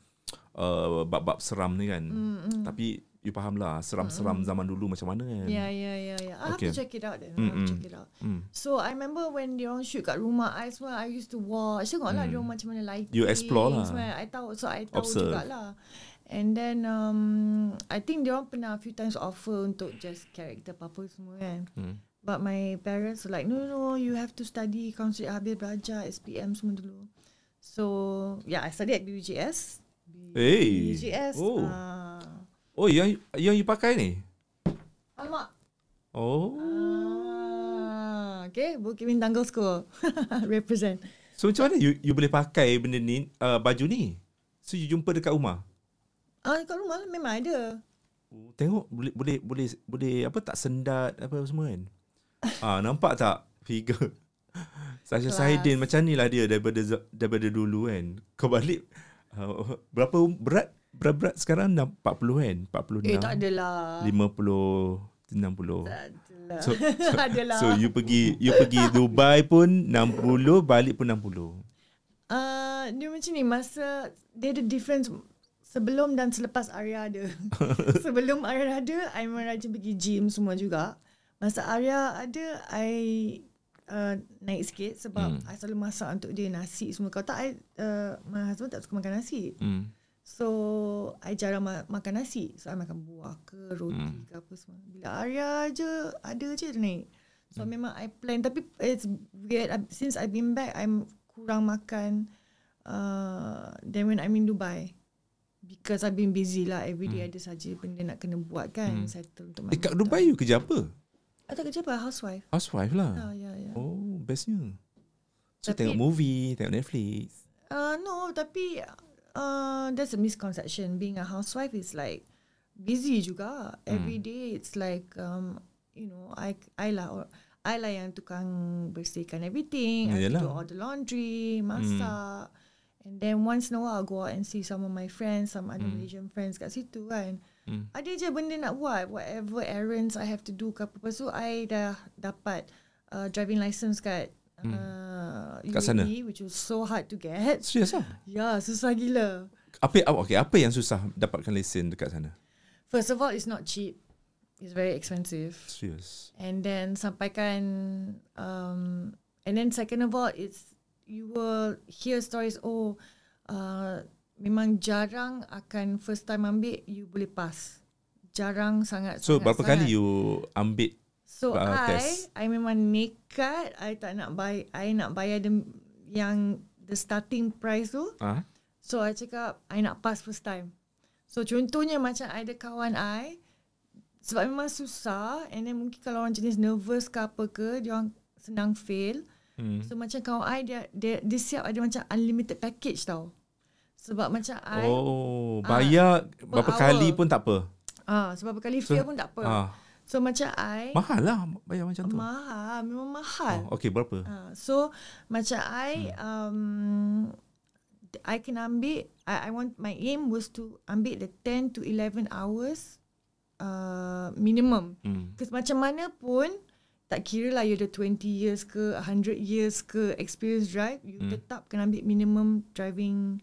uh, bab-bab seram ni kan. Mm, mm. Tapi you faham lah seram-seram zaman dulu macam mana kan. Yeah, yeah, yeah, yeah. I have Okay. to check it out then. I Mm, have to mm. check it out. Hmm. So I remember when dia orang shoot kat rumah I semua I used to watch. Tengok lah Hmm. dia orang macam mana lighting. You explore lah. Semua. I tahu so I tahu Observe. jugalah. And then um, I think dia orang pernah a few times offer untuk just character apa-apa semua kan. Hmm. But my parents were like, no, no, no, you have to study counselling habis belajar SPM semua dulu. So, yeah, I studied at BUJS. Hey. BUJS. Oh. Uh, Oh, yang yang you pakai ni? alamak. Oh. Ah, okay, Bukit Bintang Girls School. Represent. So macam mana you, you boleh pakai benda ni, uh, baju ni? So you jumpa dekat rumah? Ah, kat rumah lah memang ada. Oh, tengok boleh boleh boleh boleh apa tak sendat apa semua kan? ah nampak tak figure Sasha. Sahidin macam ni lah dia daripada daripada dulu kan. Kau balik uh, berapa berat berat-berat sekarang dah 40 kan? 46. Eh, tak adalah. 50 60. Tak adalah. So, so, adalah. so you pergi you pergi Dubai pun 60, balik pun 60. Uh, dia macam ni masa dia ada difference sebelum dan selepas Arya ada. sebelum Arya ada, I memang rajin pergi gym semua juga. Masa Arya ada, I uh, naik sikit sebab Hmm. I selalu masak untuk dia nasi semua. Kalau tak, I, uh, my husband tak suka makan nasi. Hmm. So, I jarang ma- makan nasi. So, I makan buah ke, roti Hmm. ke apa semua. Bila Arya je, ada je dia naik. So, memang I plan. Tapi, it's weird. I- Since I've been back, I'm kurang makan uh, than when I'm in Dubai. Because I've been busy lah. Every day ada saja benda nak kena buat kan. Hmm. Settle untuk my Dekat daughter. Dubai you kerja apa? I tak kerja apa? Housewife. Housewife lah. Ya, ya, ya. Oh, bestnya. So Tapi- tengok movie, tengok Netflix. Uh, no, tapi uh, that's a misconception. Being a housewife is like busy juga. Every day it's like um, you know, I I lah or I lah yang tukang bersihkan everything. I to Yalah. do all the laundry, masak. And then once in a while I'll go out and see some of my friends, some other Malaysian friends kat situ kan. Hmm. Ada je benda nak buat. Whatever errands I have to do ke apa. Lepas tu I dah dapat uh, driving license kat uh, Kat sana? UAE, which was so hard to get. Serius lah? Ya, susah gila. Apa okay, apa yang susah dapatkan lesen dekat sana? First of all, it's not cheap. It's very expensive. Serius. And then sampaikan, um, and then second of all, it's you will hear stories. Oh, uh, memang jarang akan first time ambil you boleh pass. Jarang sangat. So sangat, berapa sangat. kali you ambil So uh, I, test? I memang nekat. I tak nak bayar. I nak bayar the, yang the starting price tu. ah? So I cakap I nak pass first time. So contohnya macam I ada kawan I sebab memang susah and then mungkin kalau orang jenis nervous ke apa ke dia orang senang fail. Hmm. So macam kawan I dia dia, dia siap ada macam unlimited package tau. Sebab macam I Oh, bayar berapa per kali pun tak apa. ah sebab berapa kali So, fail pun tak apa. Ah, So macam I mahal lah bayar macam tu. mahal memang mahal. Oh, okay, berapa? Uh, so macam I Hmm. um I can ambil I, I want my aim was to ambil the 10 to 11 hours uh, minimum. Hmm. Because macam mana pun tak kira lah you ada 20 years ke 100 years ke experience drive you Hmm. tetap kena ambil minimum driving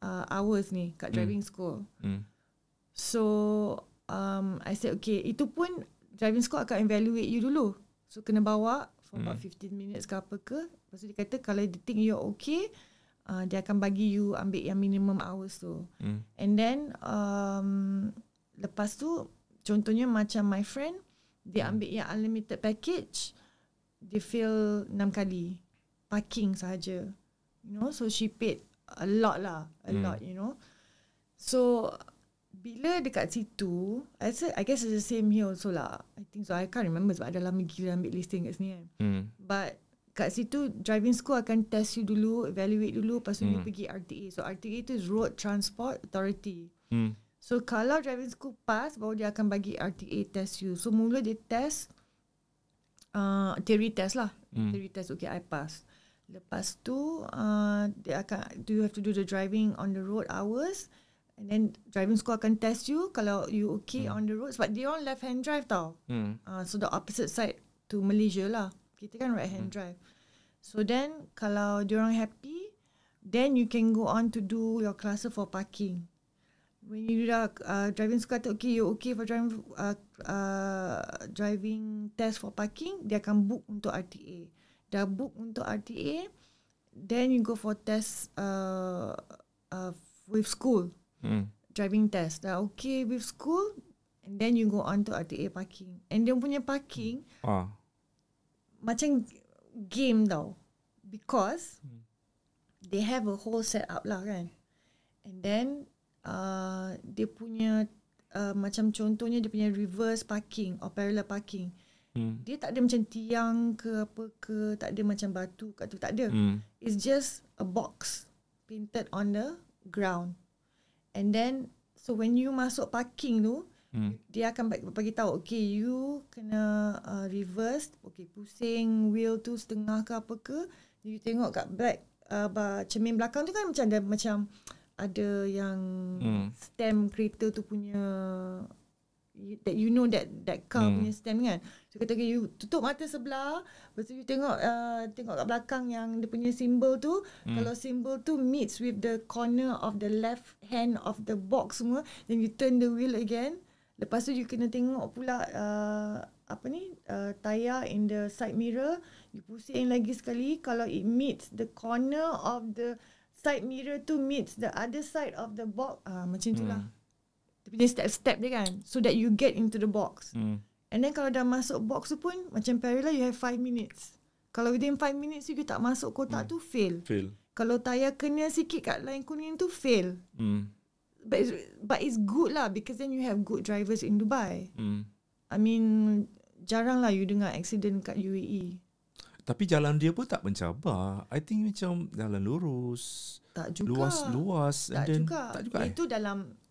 uh, hours ni kat driving school. Hmm. So um, I said okay itu pun driving school akan evaluate you dulu. So kena bawa for about 15 minutes ke apa ke. Lepas tu dia kata kalau dia think you're okay uh, dia akan bagi you ambil yang minimum hours tu. Hmm. And then um, lepas tu contohnya macam my friend dia ambil yang unlimited package dia fail 6 kali parking sahaja. You know so she paid a lot lah, a Hmm. lot you know. So bila dekat situ, I said I guess it's the same here also lah. I think so. I can't remember sebab ada lama gila ambil listing kat sini kan. Hmm. But kat situ driving school akan test you dulu, evaluate dulu, lepas tu you Hmm. pergi RTA. So RTA tu is Road Transport Authority. Hmm. So kalau driving school pass, baru dia akan bagi RTA test you. So mula dia test uh, theory test lah. Hmm. Theory test, okay I pass. Lepas tu uh, dia akan do you have to do the driving on the road hours and then driving school akan test you kalau you okay on the road sebab dia on left hand drive tau. Hmm. Uh, so the opposite side to Malaysia lah. Kita kan right hand drive. So then kalau diorang happy, then you can go on to do your classes for parking. When you dah uh, driving school kata okay you okay for driving uh, uh, driving test for parking, dia akan book untuk RTA. Dah book untuk RTA, then you go for test uh, uh, with school. Hmm. driving test. Dah okay with school and then you go on to RTA parking. And dia punya parking Ah. macam game tau. Because they have a whole set up lah kan. And then uh, dia punya uh, macam contohnya dia punya reverse parking or parallel parking. Hmm. Dia tak ada macam tiang ke apa ke, tak ada macam batu kat tu, tak ada. Hmm. It's just a box painted on the ground. And then so when you masuk parking tu, Hmm. dia akan bagi, tahu okay you kena uh, reverse, okay pusing wheel tu setengah ke apa ke. You tengok kat back uh, cermin belakang tu kan macam ada macam ada yang Hmm. stem kereta tu punya you- that you know that that car Hmm. punya stem kan. So kata okay, you tutup mata sebelah, lepas tu you tengok uh, tengok kat belakang yang dia punya symbol tu, hmm. kalau symbol tu meets with the corner of the left hand of the box semua, then you turn the wheel again. Lepas tu you kena tengok pula uh, apa ni uh, tayar in the side mirror, you pusing lagi sekali kalau it meets the corner of the side mirror tu meets the other side of the box, ah uh, macam tu lah. Dia punya step-step dia kan so that you get into the box. Hmm. And then kalau dah masuk box tu pun macam parallel you have 5 minutes. Kalau within 5 minutes you tak masuk kotak tu fail. Fail. Kalau tayar kena sikit kat line kuning tu fail. Hmm. But it's, but it's good lah because then you have good drivers in Dubai. Hmm. I mean jarang lah you dengar accident kat. UAE. Tapi jalan dia pun tak mencabar. I think macam jalan lurus. Tak juga. Luas luas Tak then juga. tak juga. eh? Itu dalam uh,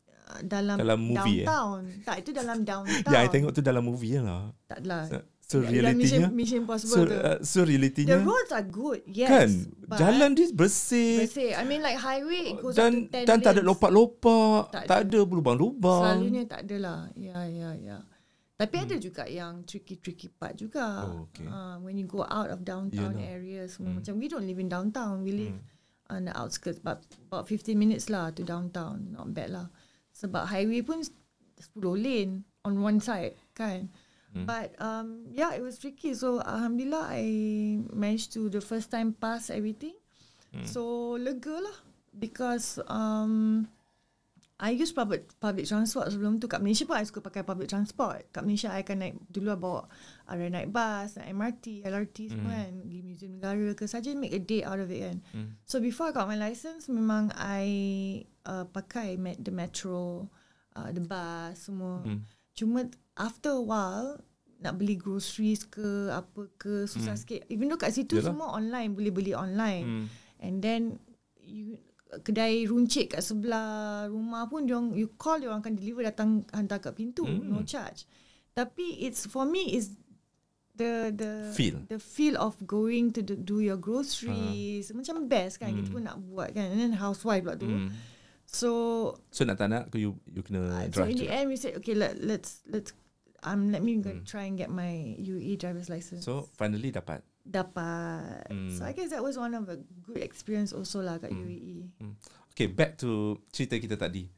dalam, Dalam movie, eh? downtown. Tak itu dalam downtown. Ya, I tengok tu dalam movie lah. Tak lah. So realitinya Mission, Mission Impossible so, tu. uh, so The realitinya roads are good, yes. kan jalan dia bersih bersih. I mean like highway it goes dan up to 10 dan tak ada lanes. lopak-lopak, Tak tak, ada. ada berlubang-lubang. Selalunya tak ada lah. Ya, ya, ya. Tapi ada juga yang tricky-tricky part juga. Hmm. Oh, okay. Uh, when you go out of downtown Yalah. areas. Hmm. Macam we don't live in downtown. We live on the outskirts. But about 15 minutes lah to downtown. Not bad lah. Sebab highway pun 10 lane on one side kan. Hmm. But um, yeah, it was tricky. So Alhamdulillah, I managed to the first time pass everything. Hmm. So lega lah. Because um, I use public public transport sebelum tu kat Malaysia pun I suka pakai public transport. Kat Malaysia I akan naik dulu I bawa ada naik bus, naik MRT, LRT semua kan, pergi museum negara ke saja make a day out of it kan. Hmm. So before I got my license memang I uh, pakai met, the metro, uh, the bus semua. Hmm. Cuma after a while nak beli groceries ke apa ke susah sikit. Even though kat situ Yalah. semua online boleh beli online. Hmm. And then you kedai runcit kat sebelah rumah pun dia you call dia orang akan deliver datang hantar kat pintu Hmm. no charge. Tapi it's for me is the the Feel. the feel of going to do your groceries macam best kan kita pun nak buat kan and then housewife pula tu. Hmm. So So nak tak nak you you kena uh, so drive in the end we said okay let let's let's um let me go try and get my UE driver's license. So finally dapat. dapat. Hmm. So I guess that was one of a good experience also lah kat E. UAE. Okay, back to cerita kita tadi.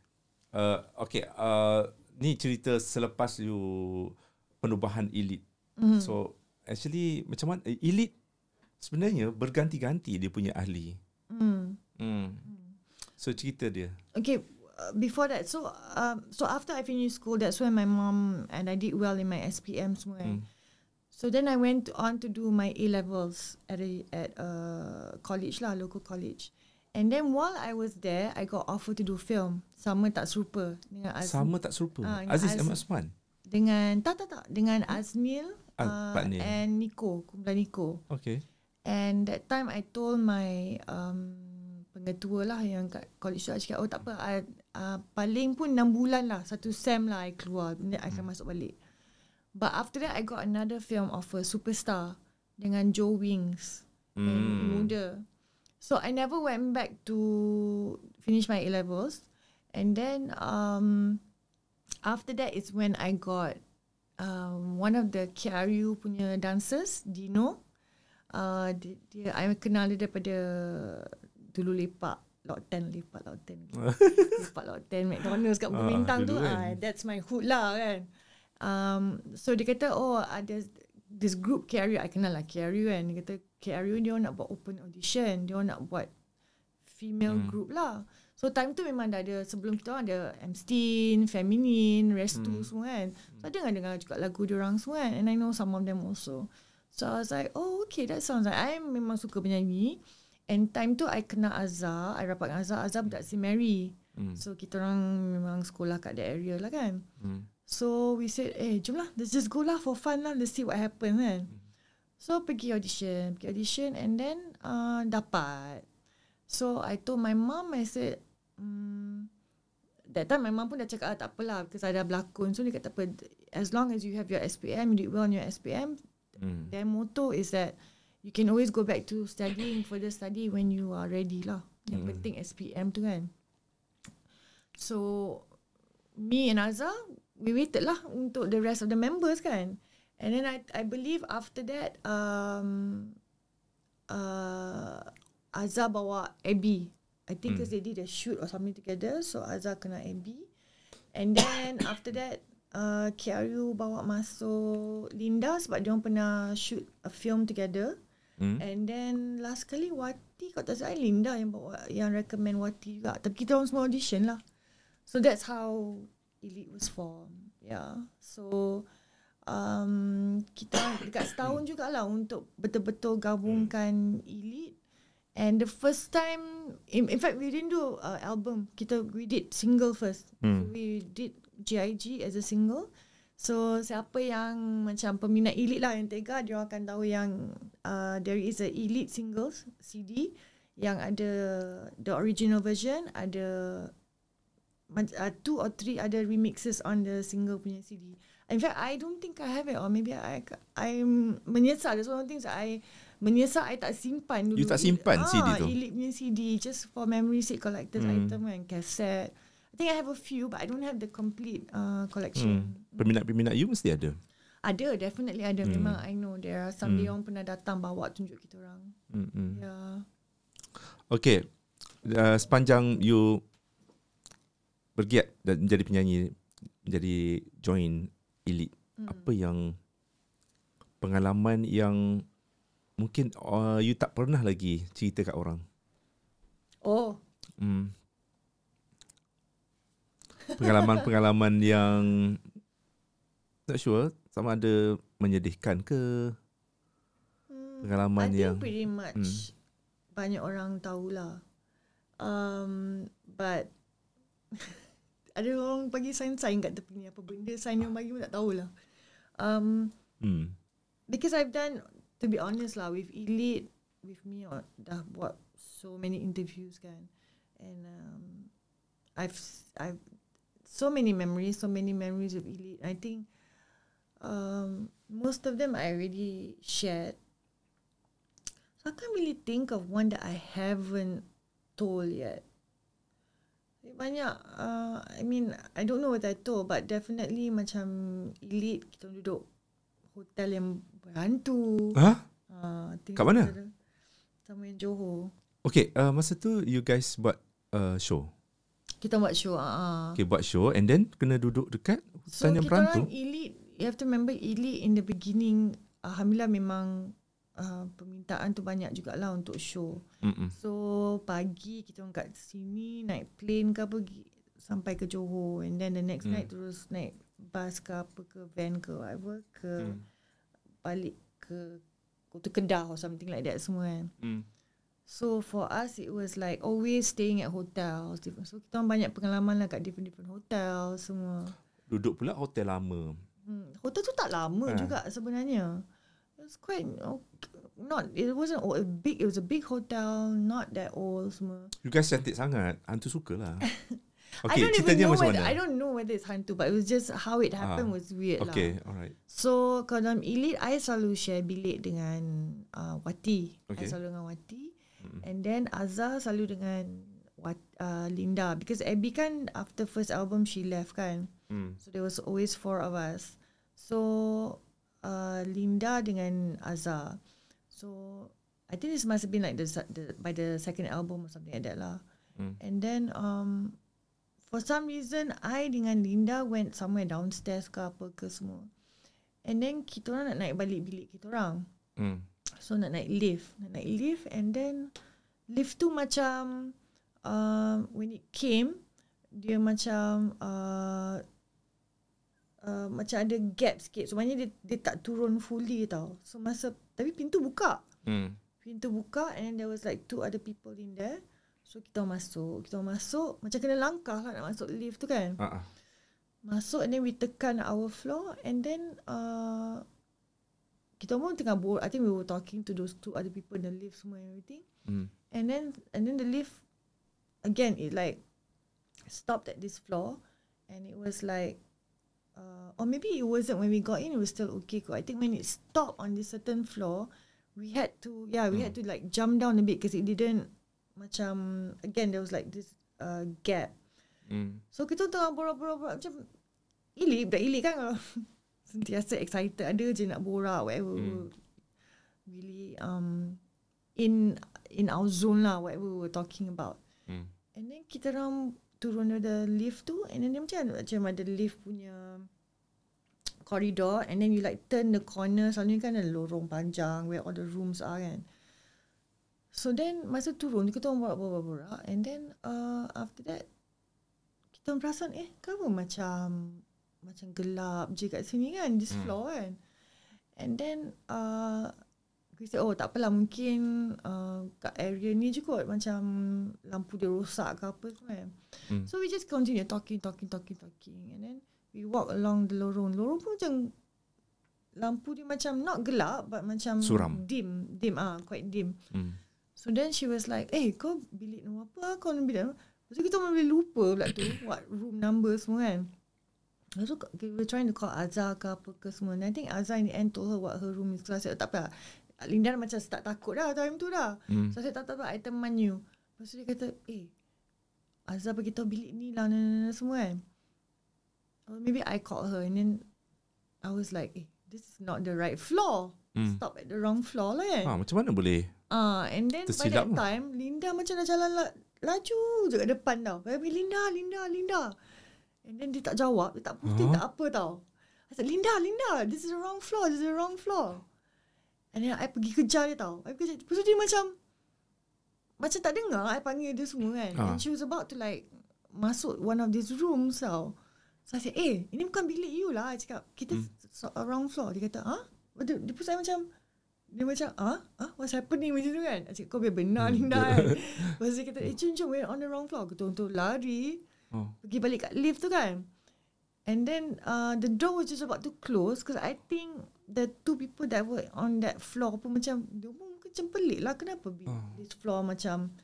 Uh, okay, uh, ni cerita selepas you penubahan elite. Mhm. So actually macam mana elite sebenarnya berganti-ganti dia punya ahli. Hmm. Hmm. So cerita dia. Okay, uh, before that, so um, so after I finished school, that's when my mom and I did well in my SPM semua. Hmm. So then I went on to do my A levels at a at a college lah, local college. And then while I was there, I got offered to do film. Sama tak serupa dengan Az Sama tak serupa. Ah, Aziz Az- Ahmad Osman. dengan tak tak tak dengan Azmil Ah, uh, and Nico, kumpulan Nico. Okay. And that time I told my um, pengetua lah yang kat college tu, I cakap, oh tak apa, I, uh, paling pun 6 bulan lah, satu sem lah I keluar, then I akan masuk balik. But after that, I got another film offer, Superstar, dengan Joe Wings, Hmm. and muda. So I never went back to finish my A-levels. And then um, after that is when I got um, one of the KRU punya dancers, Dino. Uh, dia, dia, I kenal dia daripada dulu lepak Lot 10 lepak Lot 10 lepak Lot 10 McDonald's kat Bukit Ah, Bintang tu kan. ah, that's my hood lah kan um, so dia kata oh ada this group KRU I kenal lah KRU kan dia kata KRU dia orang nak buat open audition dia orang nak buat female Hmm. group lah so time tu memang dah ada sebelum kita orang ada Amsteen, Feminine, Rest Hmm. 2 semua kan. So I dengar-dengar juga lagu diorang semua kan and I know some of them also. So I was like, oh okay that sounds like I memang suka penyanyi. And time tu I kenal Azhar, I rapat dengan Azhar, Azhar budak St. Mary. Hmm. So kita orang memang sekolah kat that area lah kan. Hmm. So we said, eh jom lah, let's just go lah for fun lah, let's see what happens kan. So pergi audition, pergi audition and then uh, dapat. So I told my mum, I said, mm, that time my mum pun dah cakap ah, tak apalah because I dah berlakon. So dia kata tak apa, as long as you have your SPM, you did well on your SPM, Hmm. their motto is that you can always go back to studying, further study when you are ready lah. Yang Mm. penting SPM tu kan. So, me and Azhar, we waited lah untuk the rest of the members kan. And then I I believe after that, um, uh, Azhar bawa Abby. I think because they did a shoot or something together. So Azhar kena Abby. And then after that, uh, KRU bawa masuk Linda sebab dia pernah shoot a film together. Hmm. And then last kali Wati Kau tak salah Linda yang bawa Yang recommend Wati juga. Tapi kita orang semua audition lah. So that's how Elite was formed Yeah So um, Kita dekat setahun jugalah Untuk betul-betul gabungkan Elite. And the first time In, in fact we didn't do uh, album. Kita We did single first. Hmm. so We did GIG as a single So siapa yang macam peminat elite lah yang tega dia akan tahu yang uh, there is a elite singles CD yang ada the original version ada uh, two or three other remixes on the single punya CD. In fact, I don't think I have it or maybe I I'm menyesal. That's one of the things I menyesal I tak simpan dulu. You tak simpan ah, CD tu? Elite punya CD just for memory sake collector's Hmm. item and cassette. I think I have a few but I don't have the complete uh, Hmm. collection. Peminat-peminat you mesti ada. Ada, definitely ada. Hmm. Memang I know there are some dia orang pernah datang bawa tunjuk kita orang. Hmm. hmm. Yeah. Okay. Uh, sepanjang you bergiat dan menjadi penyanyi, menjadi join elite, Hmm. apa yang pengalaman yang mungkin uh, you tak pernah lagi cerita kat orang? Oh, Hmm. Pengalaman-pengalaman yang not sure sama ada menyedihkan ke hmm, pengalaman I think yang pretty much Hmm. banyak orang tahulah. Um, but ada orang bagi sign-sign kat tepi ni apa benda sign yang bagi pun tak tahulah. Um, hmm. because I've done to be honest lah with elite with me or dah buat so many interviews kan and um, I've I've so many memories so many memories of elite I think um, most of them I already shared so I can't really think of one that I haven't told yet banyak uh, I mean I don't know what I told but definitely macam elite kita duduk hotel yang berhantu Ha? uh, Kat mana? sama yang Johor Okay, uh, masa tu you guys buat uh, show. Kita buat show uh, Okay, buat show and then kena duduk dekat so hutan yang kita berhantu. orang elite you have to remember elite in the beginning Alhamdulillah memang uh, permintaan tu banyak jugalah untuk show Mm-mm. So pagi kita orang kat sini naik plane ke apa sampai ke Johor and then the next Hmm. night terus naik bus ke apa ke van ke whatever ke Hmm. balik ke go to Kedah or something like that semua kan. Mm. So for us it was like always staying at hotels. different- So kita orang banyak pengalaman lah kat different-different hotel semua. Duduk pula hotel lama. Hmm. Hotel tu tak lama Ah. juga sebenarnya. It was quite okay, not it wasn't a big it was a big hotel not that old semua. You guys cantik sangat. Hantu suka lah. I Okay, don't even know macam whether, mana? I don't know whether it's hantu but it was just how it happened Ah, was weird lah. Okay, alright. So kalau dalam elite I selalu share bilik dengan uh, Wati. Okay. I selalu dengan Wati. Mm. And then Azhar selalu dengan Wat, uh, Linda because Abby kan after first album she left kan. Mm. So there was always four of us. So uh, Linda dengan Azhar. So I think this must have been like the, the by the second album or something like that lah. Mm. And then um, for some reason I dengan Linda went somewhere downstairs ke apa ke semua. And then kita orang nak naik balik bilik kita orang. Mm. So nak naik lift, nak naik lift and then lift tu macam um, when it came, dia macam uh, uh, macam ada gap sikit. So maknanya dia, dia tak turun fully tau. So masa tapi pintu buka. Hmm. Pintu buka and then there was like two other people in there. So kita masuk, kita masuk macam kena langkah lah nak masuk lift tu kan. Ah. Masuk and then we tekan our floor and then uh, kita pun tengah board. I think we were talking to those two other people in the lift semua and everything. Hmm. And then and then the lift again it like stopped at this floor and it was like uh, or maybe it wasn't when we got in it was still okay. I think when it stopped on this certain floor we had to yeah we had to like jump down a bit because it didn't macam again there was like this uh, gap Hmm. So kita tengah borak-borak macam Ilip dah ilip kan kalau Sentiasa excited Ada je nak borak Whatever Hmm. Really um In In our zone lah Whatever we were talking about Hmm. And then kita orang Turun dari lift tu And then dia macam Macam ada lift punya Corridor And then you like Turn the corner Selalunya kan ada lorong panjang Where all the rooms are kan So then Masa turun Kita orang borak-borak And then uh, After that kita perasan eh kenapa macam macam gelap je kat sini kan this Hmm. floor kan and then uh, we said oh tak apalah mungkin uh, kat area ni je kot macam lampu dia rosak ke apa semua kan Hmm. so we just continue talking talking talking talking and then we walk along the lorong lorong pun macam lampu dia macam not gelap but macam Suram. dim dim ah quite dim Hmm. So then she was like, eh kau bilik nombor apa? Kau nombor bilik. Lepas tu kita boleh lupa pula tu what room number semua kan. Lepas tu we were trying to call Azhar ke apa ke semua. And I think Azhar in the end told her what her room is. So I said, tak apa. Linda dah macam start takut dah time tu dah. Hmm. So I said, tak tak tak, I teman you. Lepas tu dia kata, eh, Azhar beritahu bilik ni lah, nah, nah, nah, semua kan. Or maybe I called her and then I was like, eh, this is not the right floor. Hmm. Stop at the wrong floor lah kan. Ah, macam mana boleh? Ah, and then by Tersilap that lah. time Linda macam dah jalan la- laju je kat depan tau. Baby Linda, Linda, Linda. And then dia tak jawab, dia tak putih, Huh? tak apa tau. I said, Linda, Linda, this is the wrong floor, this is the wrong floor. And then I pergi kejar dia tau. I pergi kejar. Lepas tu dia macam, macam tak dengar I panggil dia semua kan. Ah. And she was about to like, masuk one of these rooms tau. So I said, eh, ini bukan bilik you lah. I cakap, kita Hmm. so, wrong floor. Dia kata, ah? Lepas tu, dia pun saya macam, dia macam, ah? ah? What's happening macam tu kan? I cakap, kau biar benar Hmm. Linda kan. Lepas dia kata, eh, jom, jom, we're on the wrong floor. Kita untuk lari, Oh. pergi balik kat lift tu kan. And then uh, the door was just about to close because I think the two people that were on that floor pun macam, dia pun macam pelik lah. Kenapa Oh. this floor macam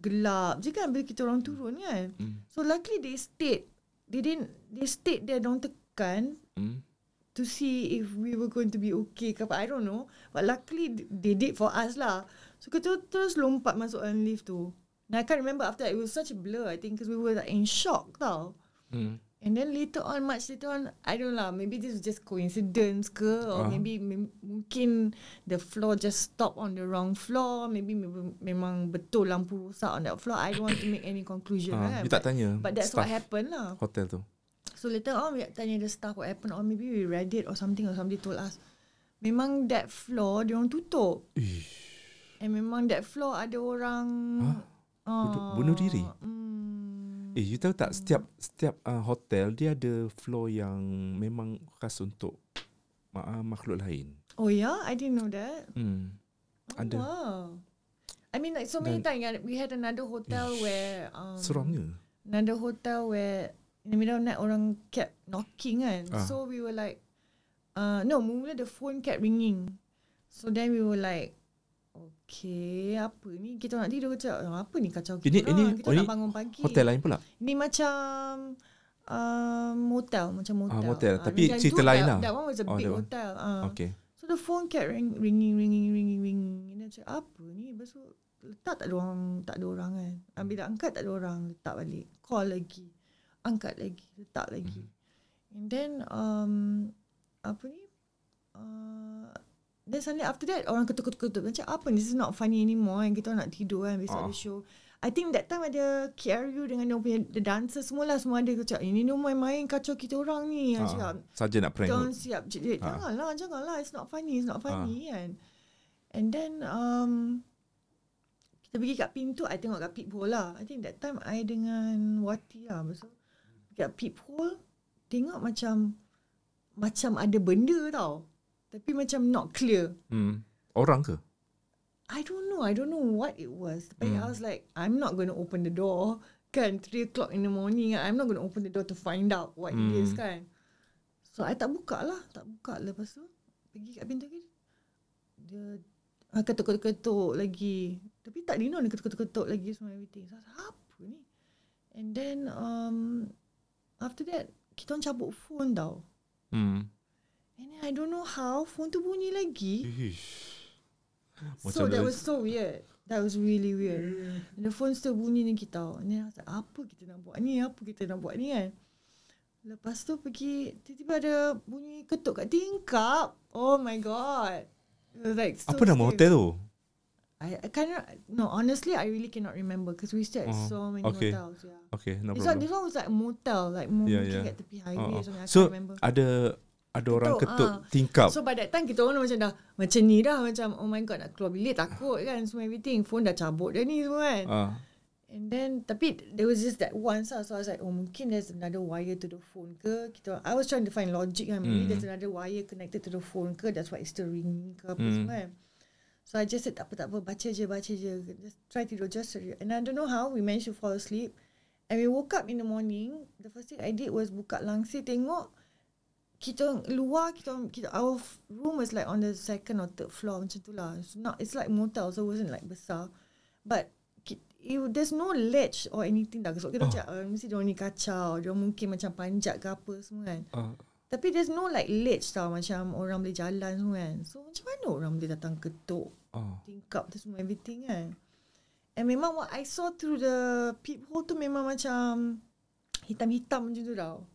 gelap je kan bila kita orang turun kan. Hmm. So luckily they stayed. They didn't, they stayed there, don't tekan Hmm. to see if we were going to be okay ke apa. I don't know. But luckily they did for us lah. So kita terus lompat masuk dalam lift tu. And I can't remember after that. It was such a blur I think because we were like in shock tau. Hmm. And then later on, much later on, I don't know lah. Maybe this was just coincidence ke, or Ah. maybe mem- mungkin the floor just stopped on the wrong floor. Maybe mem- memang betul lampu rosak on that floor. I don't want to make any conclusion. Ah, kan? you tak but, tanya but that's what happened lah. hotel tu. So later on, we tanya the staff what happened, or maybe we read it or something, or somebody told us. Memang that floor dia orang tutup. Ish. And memang that floor ada orang Bunuh- bunuh diri? Hmm, Eh, you tahu tak setiap setiap uh, hotel dia ada floor yang memang khas untuk uh, makhluk lain. Oh yeah, I didn't know that. Hmm. Oh, Ada. Wow. I mean like so many times we had another hotel where um, Seramnya. another hotel where in the middle of night orang kept knocking kan. Ah. So we were like uh no, mula the phone kept ringing. So then we were like Okay, apa ni? Kita nak tidur ke cakap, apa ni kacau kita Ini- orang? ini- kita oh, nak ini bangun pagi. Hotel lain pula. Ni macam um, motel, macam motel. motel. Ah, Tapi yang cerita tu, lain lah. That one was a Oh, big hotel. Ah. Okay. So the phone kept ring, ringing, ringing, ringing, ringing. And cakap, apa ni? Lepas tu letak tak ada orang, tak ada orang kan. Ah, Bila angkat tak ada orang, letak balik. Call lagi. Angkat lagi, letak lagi. And then, um, apa ni? Uh, then suddenly after that, orang ketuk-ketuk-ketuk. Macam apa ni? This is not funny anymore. Yang kita nak tidur kan, besok Ah. ada show. I think that time ada KRU dengan dia punya the dancer semua lah semua ada cakap ini dia main-main kacau kita orang ni. Ah. Cakap, saja nak prank. Jangan siap Ah. Janganlah, janganlah. It's not funny. It's not funny kan. And then um, Kita pergi kat pintu, I tengok kat peephole lah. I think that time I dengan Wati lah. Pergi kat peephole, tengok macam, macam ada benda tau. Tapi macam not clear. Hmm. Orang ke? I don't know. I don't know what it was. But I was like, I'm not going to open the door. Kan, 3 o'clock in the morning. I'm not going to open the door to find out what it is kan. So, I tak buka lah. Tak buka. Lepas tu, pergi kat pintu kan. Dia ah, ketuk-ketuk lagi. Tapi tak Dino dia ketuk-ketuk lagi semua everything. So, apa ni? And then, um, after that, kita orang cabut phone tau. Hmm. And then, I don't know how, phone tu bunyi lagi. Ish. so that dah- was so weird. That was really weird. And the phone still bunyi ni kita. And then I was like, apa kita nak buat ni? Apa kita nak buat ni kan? Lepas tu pergi, tiba-tiba ada bunyi ketuk kat tingkap. Oh my god. It was like so Apa nama hotel tu? I, I cannot, no honestly I really cannot remember because we stayed at Oh, so many okay. hotels. Yeah. Okay, no This one, problem. this one was like motel, like more Yeah, yeah, yeah. kat tepi highway Oh, or something. I So can't remember. ada ada orang Ketuk, ketuk ah. tingkap. So by that time kita orang macam dah macam ni dah macam oh my god nak keluar bilik takut kan semua everything phone dah cabut dah ni semua kan. Ah. And then tapi there was just that once lah so I was like oh mungkin there's another wire to the phone ke kita I was trying to find logic kan maybe Hmm. there's another wire connected to the phone ke that's why it's still ringing ke apa Hmm. semua kan. So I just said tak apa tak apa baca je baca je just try tidur just and I don't know how we managed to fall asleep and we woke up in the morning the first thing I did was buka langsir tengok kita luar kita kita our room was like on the second or third floor macam tu lah. It's not it's like motel so it wasn't like besar. But it, there's no ledge or anything dah. So kita Oh. macam uh, mesti dia ni kacau, dia mungkin macam panjat ke apa semua kan. Ah. Tapi there's no like ledge tau macam orang boleh jalan semua kan. So macam mana orang boleh datang ketuk Ah. tingkap tu semua everything kan. And memang what I saw through the peephole tu memang macam hitam-hitam macam tu tau.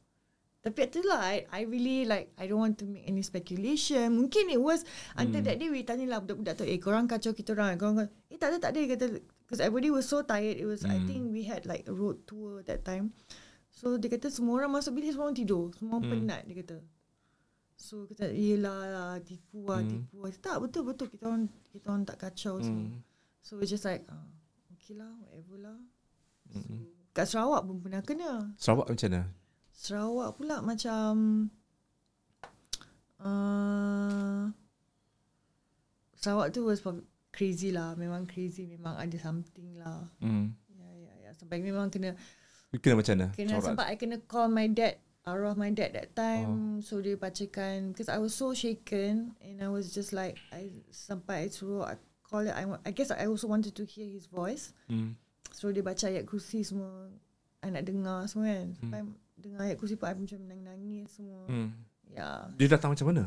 Tapi itulah I, I really like I don't want to make any speculation. Mungkin it was until that day we tanya lah budak-budak tu eh korang kacau kita orang. Korang kata, eh tak ada tak ada kata because everybody was so tired. It was I Hmm. think we had like a road tour that time. So dia kata semua orang masuk bilik semua orang tidur. Semua orang Hmm. penat dia kata. So kita yelah lah tipu lah Hmm. tipu lah. Tak betul betul kita orang kita orang tak kacau semua. Hmm. So we just like uh, okay lah whatever lah. So, Mm-mm. kat Sarawak pun pernah kena. Sarawak macam mana? Sarawak pula macam uh, Sarawak tu was crazy lah. Memang crazy. Memang ada something lah. Hmm. Ya, ya, ya. Sampai memang kena You kena macam mana? Kena Corak. sempat I kena call my dad Arwah my dad that time oh. So dia bacakan Because I was so shaken And I was just like I Sampai I suruh I call it I, I guess I also wanted to hear his voice Hmm. So dia baca ayat kursi semua I nak dengar semua kan Sampai dengar ayat kursi pun I macam nangis-nangis semua Hmm. Yeah Dia datang macam mana?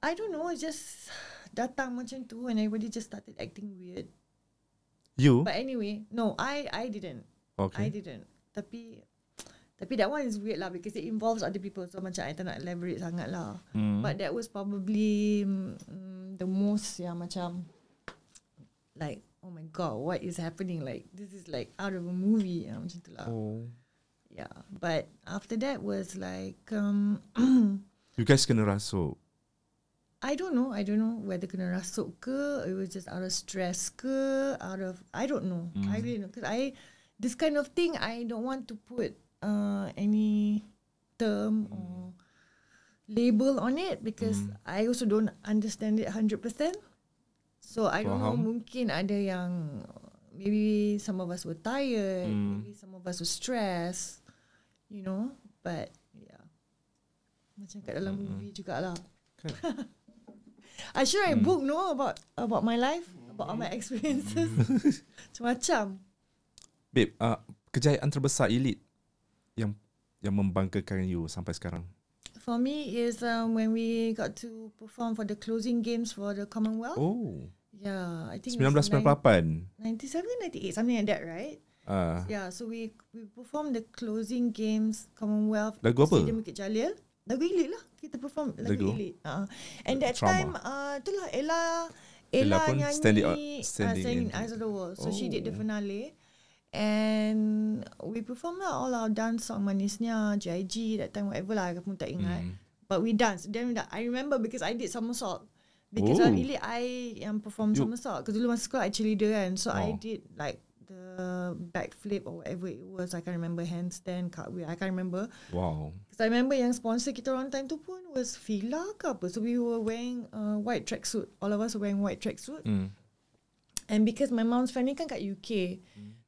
I don't know just Datang macam tu And everybody just started acting weird You? But anyway No I I didn't I Okay. didn't. Tapi tapi that one is weird lah because it involves other people. So macam I tak nak elaborate sangat lah. Hmm. But that was probably mm, the most yang macam like oh my god what is happening like this is like out of a movie yang macam tu lah. Oh. Yeah. But after that was like um You guys kena rasuk. I don't know. I don't know whether kena rasuk ke, it was just out of stress ke, out of I don't know. I really know because I this kind of thing I don't want to put uh any term or label on it because I also don't understand it 100%. So I don't know Faham. mungkin ada yang maybe some of us were tired, Mm. maybe some of us were stressed, you know, but yeah. Macam kat dalam movie jugalah. Kan? I sure I book no about about my life, about all my experiences. Macam-macam. Babe, uh, kejayaan terbesar elite yang yang membanggakan you sampai sekarang. For me is um, when we got to perform for the closing games for the Commonwealth. Oh. Yeah, I think it's 1998. 97, 98, something like that, right? Ah. Yeah, so we we performed the closing games Commonwealth Lagu apa? Stadium Bukit Jalil. Lagu Elite lah. Kita perform lagu, Lagu? Elite. Uh, and that Trauma. time, uh, itulah Ella Ella Ella, pun nyanyi standing out- uh, standing standing in- Eyes of the World. So she did the Oh. finale. And we performed lah all our dance song manisnya, JIG, that time whatever lah, aku pun tak ingat. Hmm. But we danced. Then da- I remember because I did somersault Because Oh. oh. Elite I yang perform You- somersault. Because dulu masa sekolah I cheerleader kan. So I Oh. did like the backflip or whatever it was. I can't remember handstand, cartwheel. I can't remember. Wow. Because I remember yang sponsor kita orang time tu pun was Fila ke apa. So we were wearing uh, white tracksuit. All of us were wearing white tracksuit. Hmm. And because my mom's family kan kat UK.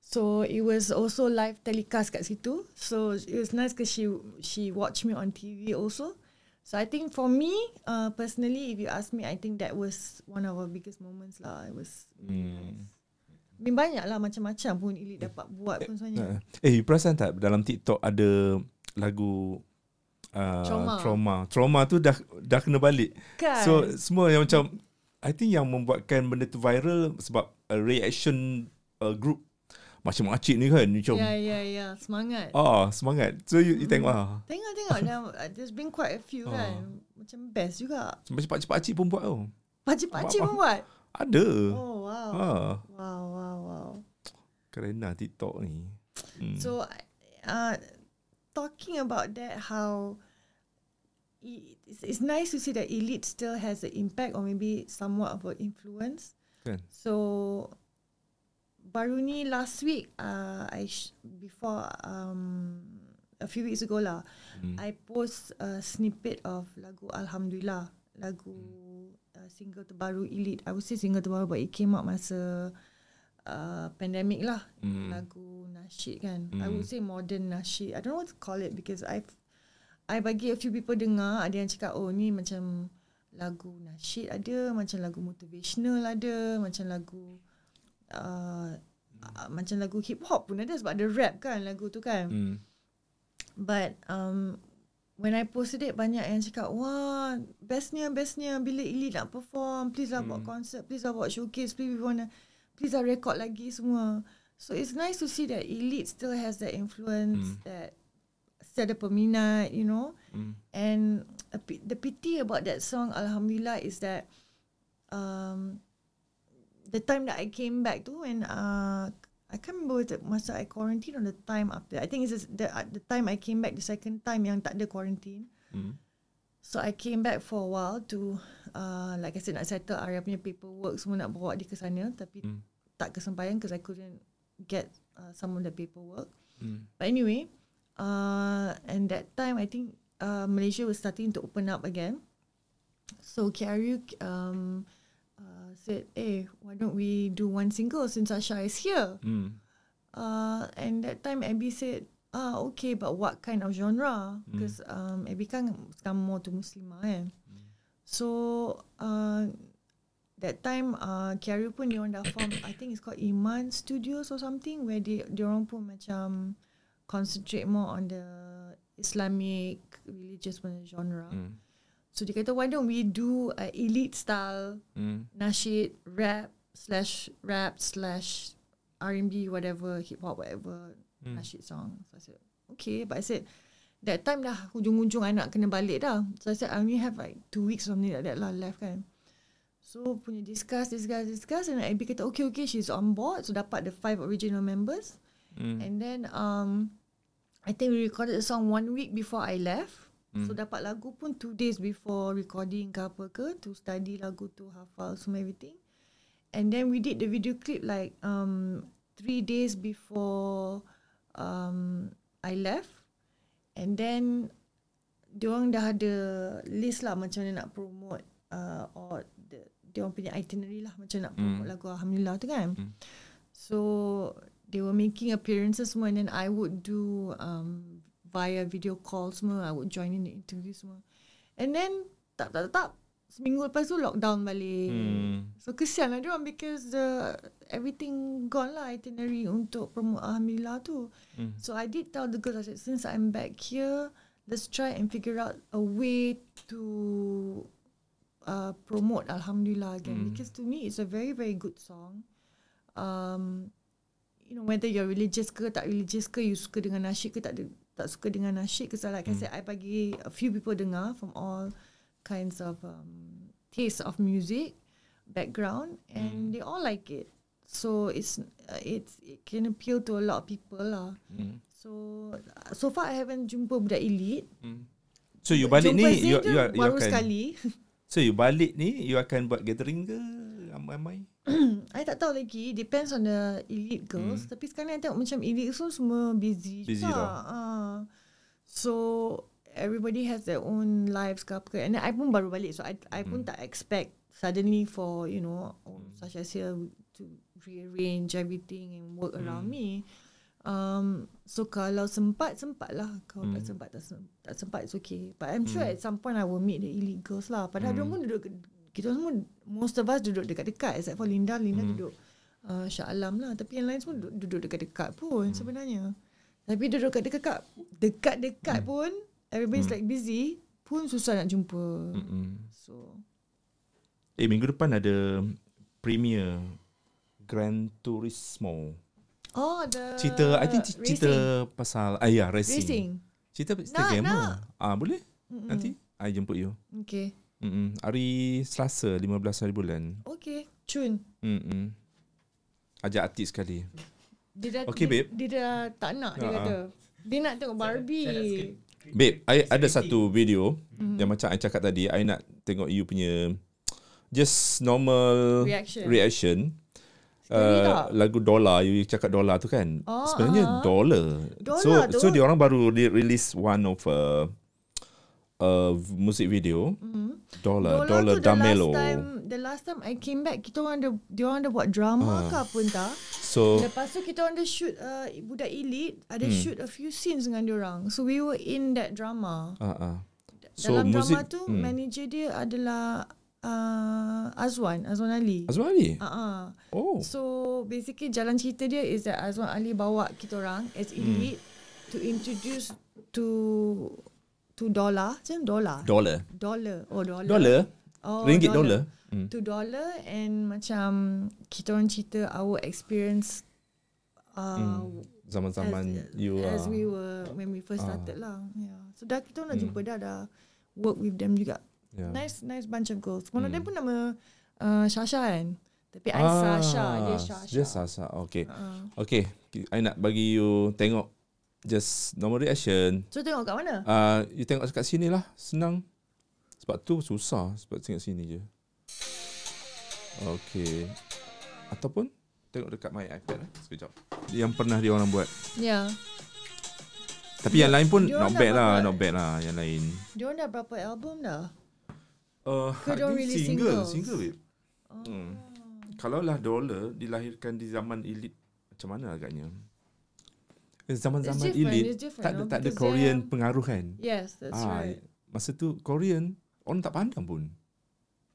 So it was also live telecast kat situ. So it was nice because she she watched me on TV also. So I think for me, uh, personally, if you ask me, I think that was one of our biggest moments lah. It was. I mean, banyak lah macam-macam pun Elite dapat buat pun sebenarnya. Eh, you perasan tak dalam TikTok ada lagu uh, Trauma. trauma. Trauma tu dah dah kena balik. Kan? So semua yang macam I think yang membuatkan benda tu viral sebab uh, reaction uh, group macam makcik ni kan macam ya, ya, ya. Semangat. ah semangat. So you, you tengok ah. Tengok, tengok. Dah, there's been quite a few Ah. kan. Macam best juga. Macam pakcik-pakcik pun buat tau. Pakcik-pakcik pun buat. Ada. Oh, wow. Ah, Wow, wow, wow. keren lah TikTok ni. Hmm. So, uh, talking about that, how it's, it's nice to see that elite still has an impact or maybe somewhat of an influence. Kan? So, baru ni last week, uh, I sh- before um, a few weeks ago lah, Hmm. I post a snippet of lagu Alhamdulillah, lagu uh, single terbaru Elite. I would say single terbaru but it came out masa uh, pandemic lah. Hmm. Lagu nasyid kan. I Hmm. would say modern nasyid. I don't know what to call it because I've I bagi a few people dengar, ada yang cakap oh ni macam lagu nasyid ada, macam lagu motivational ada, macam lagu uh, uh, macam lagu hip hop pun ada sebab ada rap kan lagu tu kan. Hmm. But um, when I posted it banyak yang cakap wah bestnya bestnya bila Ili nak perform please lah buat Hmm. concert please lah buat showcase please we wanna please lah record lagi semua. So it's nice to see that Elite still has that influence Hmm. that still ada peminat you know Hmm. and a, the pity about that song Alhamdulillah is that um, the time that I came back to when uh, I can't remember the masa I quarantine or the time after. I think it's just the the time I came back the second time yang tak ada quarantine. Hmm. So I came back for a while to uh, like I said nak settle Arya punya paperwork semua nak bawa dia ke sana tapi Hmm. tak kesampaian because I couldn't get uh, some of the paperwork. Hmm. But anyway, uh, and that time I think uh, Malaysia was starting to open up again. So KRU um, said, "Hey, why don't we do one single since Asha is here?" Hmm. Uh, and that time Abby said, "Ah, okay, but what kind of genre? Because um, Abby kan sekarang more to Muslimah kan." So uh, that time uh, KRU pun dia orang dah form I think it's called Iman Studios or something where they dia orang pun macam concentrate more on the Islamic religious genre. Hmm. So dia kata why don't we do a elite style Hmm. nasyid rap slash rap slash R&B whatever hip hop whatever Hmm. nasyid song. So I said okay but I said that time dah hujung-hujung I nak kena balik dah. So I said I only have like two weeks something like that lah left kan. So punya discuss, discuss, discuss and Abby kata okay okay she's on board. So dapat the five original members. Hmm. And then um, I think we recorded the song one week before I left. Hmm. So dapat lagu pun two days before recording ke apa ke to study lagu tu hafal semua everything. And then we did the video clip like um three days before um I left. And then diorang dah ada list lah macam mana nak promote uh, or the, diorang punya itinerary lah macam nak promote Hmm. lagu Alhamdulillah tu kan. Hmm. So they were making appearances semua and then I would do um, via video call semua. I would join in the interview semua. And then tak tak tak, tak seminggu lepas tu lockdown balik. Hmm. So kesian lah diorang because the everything gone lah itinerary untuk promote Alhamdulillah tu. Hmm. So I did tell the girls, I said, since I'm back here, let's try and figure out a way to uh, promote Alhamdulillah again. Mm. Because to me, it's a very, very good song. Um, you know, whether you're religious ke tak religious ke, you suka dengan nasyid ke tak, tak suka dengan nasyid. Because like I Mm. said, I bagi a few people dengar from all kinds of um, tastes of music background and they all like it. So it's uh, it's it can appeal to a lot of people lah. Hmm. So so far I haven't jumpa budak elite. Hmm. So you balik jumpa ni you you, are- you baru akan sekali. So you balik ni you akan buat gathering ke ramai-ramai? I tak tahu lagi Depends on the elite girls Tapi sekarang I tengok macam elite girls semua busy Hmm. Busy juga. dah. Ah. So everybody has their own lives ke apa ke. And I pun baru balik So I, I pun Hmm. tak expect Suddenly for you know oh, Such as here To rearrange everything And work Hmm. around me Um, so kalau sempat sempat lah kalau tak Hmm. sempat tak, sem- tak sempat it's okay but I'm sure at some point I will meet the elite girls lah padahal Hmm. mm. pun duduk kita semua most of us duduk dekat-dekat except for Linda Linda Hmm. duduk uh, Shah Alam lah tapi yang lain semua duduk, duduk dekat-dekat pun Hmm. sebenarnya tapi duduk dekat-dekat dekat-dekat Hmm. pun everybody's like busy pun susah nak jumpa Mm-mm. so Eh minggu depan ada premier Gran Turismo. oh the Cerita I think c- cerita racing. pasal ah ya racing. racing Cerita cerita Nak, gamer. nak. Ah boleh? Mm-mm. Nanti I jemput you. okay Mm-mm. Hari Selasa 15 hari bulan. okay Chun Mm-mm. Ajak artis sekali. Dia dah, Okay, dia, babe. dia dah tak nak dia Ha, ha. kata. Dia nak tengok Barbie. Babe, I ada satu video Mhm. yang macam I cakap tadi, I nak tengok you punya just normal Reaction. reaction. Uh, lagu Dollar you cakap Dollar tu kan Oh, sebenarnya ah. Dollar Dollar so tu. so dia orang baru di- release one of uh, uh, music video Mhm. Dollar Dola Dollar tu the Damelo last time the last time I came back kita orang ada dia orang ada buat drama Ah. ke apa entah. so Lepas tu kita orang ada shoot uh, budak elite ada Hmm. shoot a few scenes dengan dia orang. So we were in that drama. uh, uh. so Dalam music drama tu hmm. manager dia adalah uh, Azwan, Azwan Ali. Azwan Ali Uh-uh. oh So basically jalan cerita dia is that Azwan Ali bawa kita orang as Hmm. elite to introduce to to dollar, macam dollar. Dollar dollar. Oh dollar. Dollar Oh, Ringgit dollar hmm. To dollar and macam kita orang cerita our experience uh, zaman-zaman as, you as are we were when we first Ah. started lah. Yeah. So dah kita orang dah Hmm. jumpa dah dah work with them juga. yeah. Nice nice bunch of girls. One of them Hmm. pun nama uh, Sasha kan. Tapi I Sasha, dia Sasha. Ah, Dia Sasha Okay Uh. Okay I nak bagi you Tengok Just normal reaction So tengok kat mana? uh, You tengok kat sini lah Senang Sebab tu susah Sebab tengok sini je Okay Ataupun Tengok dekat my iPad lah Sekejap Yang pernah dia orang buat Ya. Yeah. Tapi yang lain pun dia Not bad lah Not bad lah Yang lain Dia orang dah berapa album dah? uh, Ke dia release Single singles? Single babe Oh. hmm. Kalau lah Dollar Dilahirkan di zaman elite Macam mana agaknya Zaman-zaman elite it's Tak ada, tak ada Korean they're- pengaruh kan Yes, that's Ah, right. Masa tu Korean Orang tak pandang pun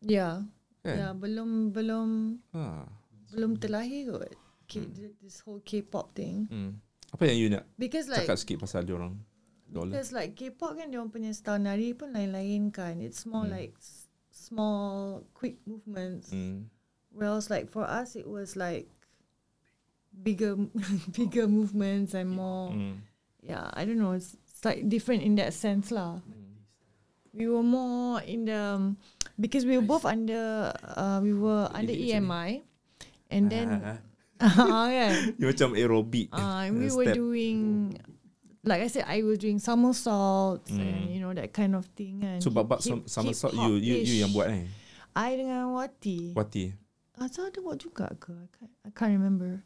Ya. Kan Ya, belum belum ha. belum terlahir kot. K, this whole K-pop thing. hmm. Apa yang you nak Because like Cakap sikit pasal dia orang because like K-pop kan dia orang punya style nari pun lain-lain kan. It's more Hmm. like small quick movements. hmm. Whereas like for us it was like bigger bigger movements and more Hmm. yeah, I don't know, it's, it's like different in that sense lah. We were more in the um, because we were both under uh, we were under EMI and then Ah, ah, kan You macam aerobic. Uh, and we were doing like I said I was doing somersaults and Mm. you know that kind of thing and So hip- sam- somersault you, you, you yang buat eh? I dengan Wati. Wati. Azhar ada buat juga ke? I can't, I can't remember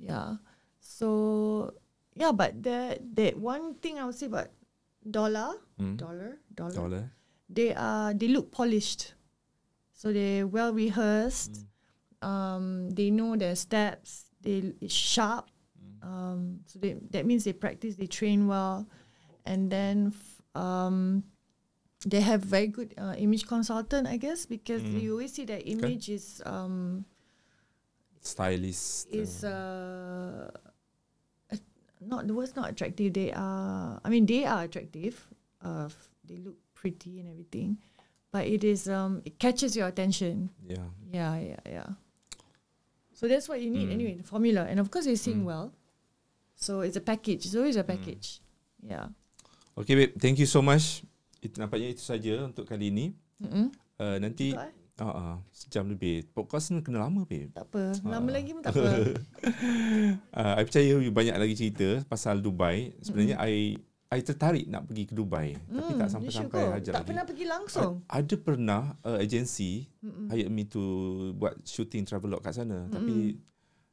yeah. So yeah but that that one thing I would say about dollar hmm. dollar dollar Dollar. they are they look polished. So they're well rehearsed. Um they know their steps. They it's sharp. Um so they that means they practice they train well. And then f- um they have very good uh, image consultant i guess because Mm. you always see that image is um Stylist is uh uh, not the word's not attractive they are i mean they are attractive uh they look pretty and everything but it is um it catches your attention. Yeah. Yeah yeah yeah. So that's what you need Mm. anyway the formula. And of course they sing Mm. well. So it's a package. It's always a package. Yeah. Okay babe. Thank you so much. Itu, Nampaknya itu saja Untuk kali ini. Mm-mm. uh, Nanti Betul, eh? Uh, uh, Sejam lebih. Podcast ni kena lama babe. Tak apa. Lama Ah. lagi pun tak apa. Uh, I percaya you banyak lagi cerita Pasal Dubai. Sebenarnya I I tertarik nak pergi ke Dubai tapi tak sampai-sampai go. ajar Tak lagi. pernah pergi langsung. A- Ada pernah uh, agensi hire me to buat shooting travelog kat sana. Tapi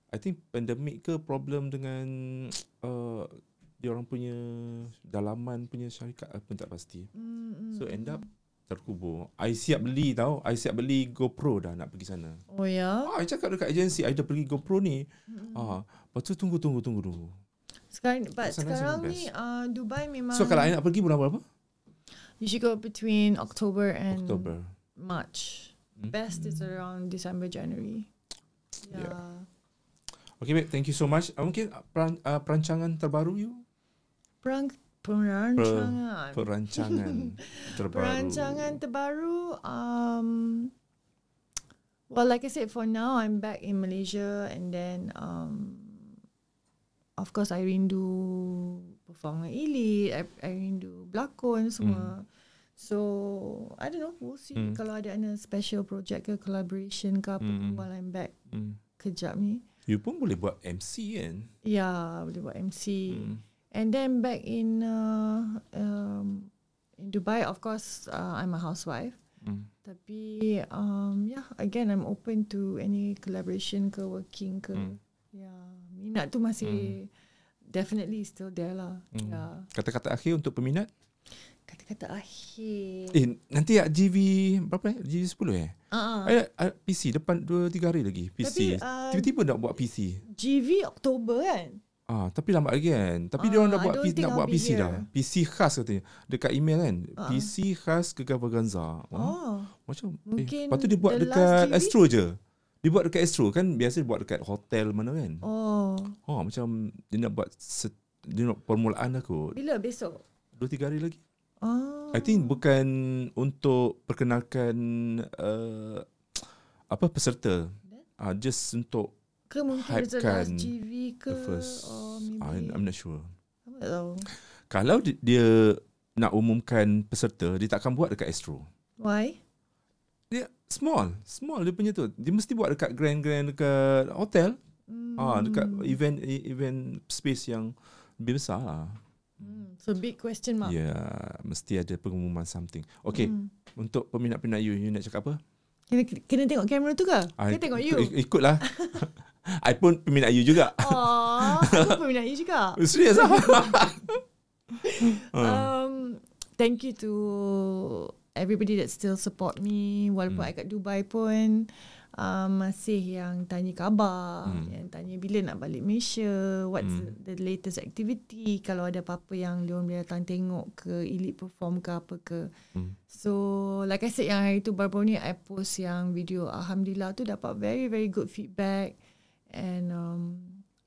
I think pandemik ke problem dengan uh, dia orang punya dalaman punya syarikat apa tak pasti. Mm, So end up terkubur. I siap beli tau. I siap beli GoPro dah nak pergi sana. Oh ya. Ah, I cakap dekat agensi I dah pergi GoPro ni. Ah, lepas tu tunggu tunggu tunggu dulu. Sekarang but Sana sekarang ni uh, Dubai memang So kalau I nak pergi bulan berapa? you should go between October and Oktober. March. Hmm. Best is around December January. Yeah. Yeah. Okay babe, thank you so much. Uh, mungkin uh, peran, uh, perancangan terbaru you? Perang perancangan. Perancangan terbaru. Perancangan terbaru um well like I said for now I'm back in Malaysia and then um of course I rindu perform dengan Elite, I, I rindu berlakon semua. So I don't know, we'll see Hmm. kalau ada ana special project ke collaboration ke apa Hmm. while I'm back Hmm. kejap ni. You pun boleh buat MC kan? Ya, boleh buat MC. Hmm. And then back in uh, um, in Dubai, of course, uh, I'm a housewife. Hmm. Tapi um, yeah, again, I'm open to any collaboration ke working ke. Hmm. Yeah, minat tu masih definitely still there lah. Hmm. Yeah. Kata-kata akhir untuk peminat? Kata-kata akhir. Eh, nanti ya GV berapa eh? GV 10 eh? Uh, I, I, PC depan 2 3 hari lagi. PC. Tapi, uh, Tiba-tiba nak buat PC. GV Oktober kan? Ah, tapi lambat lagi kan. Tapi Ah, dia orang dah buat PC, nak buat PC dah. here. PC khas katanya. Dekat email kan. Ah. PC khas Gegavaganza. Oh. Oh, Macam Mungkin eh, lepas tu dia buat dekat? Astro je. Dia buat dekat Astro kan biasa dia buat dekat hotel mana kan. oh. Oh, macam dia nak buat set, dia nak permulaan aku. Bila besok? 2 3 hari lagi. Oh. I think bukan untuk perkenalkan uh, apa peserta. Ah uh, just untuk Ke mungkin the last hypekan GV ke? the first. Or Ah, maybe. I'm not sure. Tak tahu. Kalau di- dia nak umumkan peserta, dia takkan buat dekat Astro. Why? Dia small, small dia punya tu. Dia mesti buat dekat grand-grand dekat hotel. Hmm. Ah, dekat event event space yang lebih besar lah. Hmm. So big question mark. Ya, yeah, mesti ada pengumuman something. Okay, Hmm. untuk peminat-peminat you, you nak cakap apa? Kena, kena tengok kamera tu ke? Ah, Kena tengok you. Ikut, ikutlah. I pun peminat you juga. Oh, aku peminat you juga. Serius lah. Ah. Um, thank you to everybody that still support me walaupun Hmm. I kat Dubai pun um, masih yang tanya khabar, Hmm. yang tanya bila nak balik Malaysia, what's Hmm. the latest activity, kalau ada apa-apa yang dia boleh datang tengok ke elite perform ke apa ke. Hmm. So like I said yang hari tu baru-baru ni I post yang video Alhamdulillah tu dapat very very good feedback and um,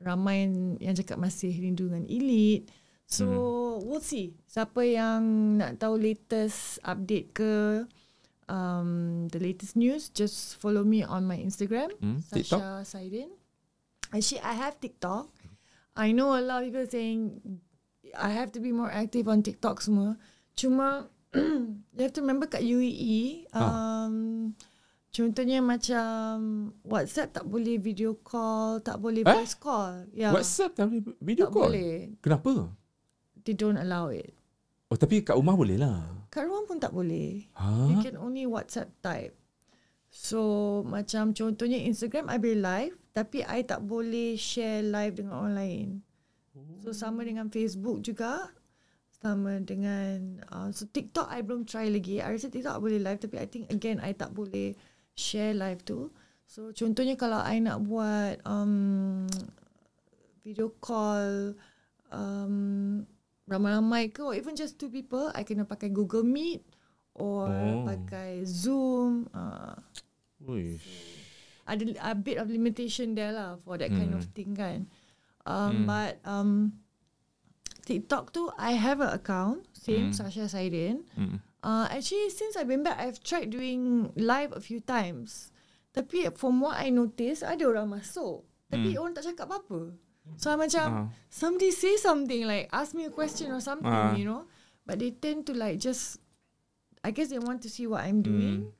ramai yang cakap masih rindu dengan elite. So hmm. we'll see siapa yang nak tahu latest update ke um, the latest news just follow me on my Instagram Hmm, TikTok? Sasha Saidin. Actually I have TikTok. I know a lot of people saying I have to be more active on TikTok semua. Cuma you have to remember kat UAE um, contohnya macam WhatsApp tak boleh video call, tak boleh Eh? voice call. Yeah. WhatsApp tak boleh video tak call? boleh. Kenapa? They don't allow it. Oh, tapi kat rumah boleh lah. Kat rumah pun tak boleh. Ha? You can only WhatsApp type. So macam contohnya Instagram I boleh live tapi I tak boleh share live dengan orang lain. So sama dengan Facebook juga. Sama dengan uh, so TikTok I belum try lagi. I rasa TikTok I boleh live tapi I think again I tak boleh share live tu. So contohnya kalau I nak buat um, video call um, ramai-ramai ke or even just two people I kena pakai Google Meet or Oh. pakai Zoom uh, Ui. ada a bit of limitation there lah for that kind of Hmm. thing kan um, Hmm. but um, TikTok tu I have an account same Hmm. Sasha Saidin Mm. Uh, actually, since I've been back, I've tried doing live a few times. Tapi from what I noticed, ada orang masuk. Tapi orang tak cakap apa-apa. So I macam, Ah. somebody say something like, ask me a question or something, Ah. you know. But they tend to like just, I guess they want to see what I'm doing.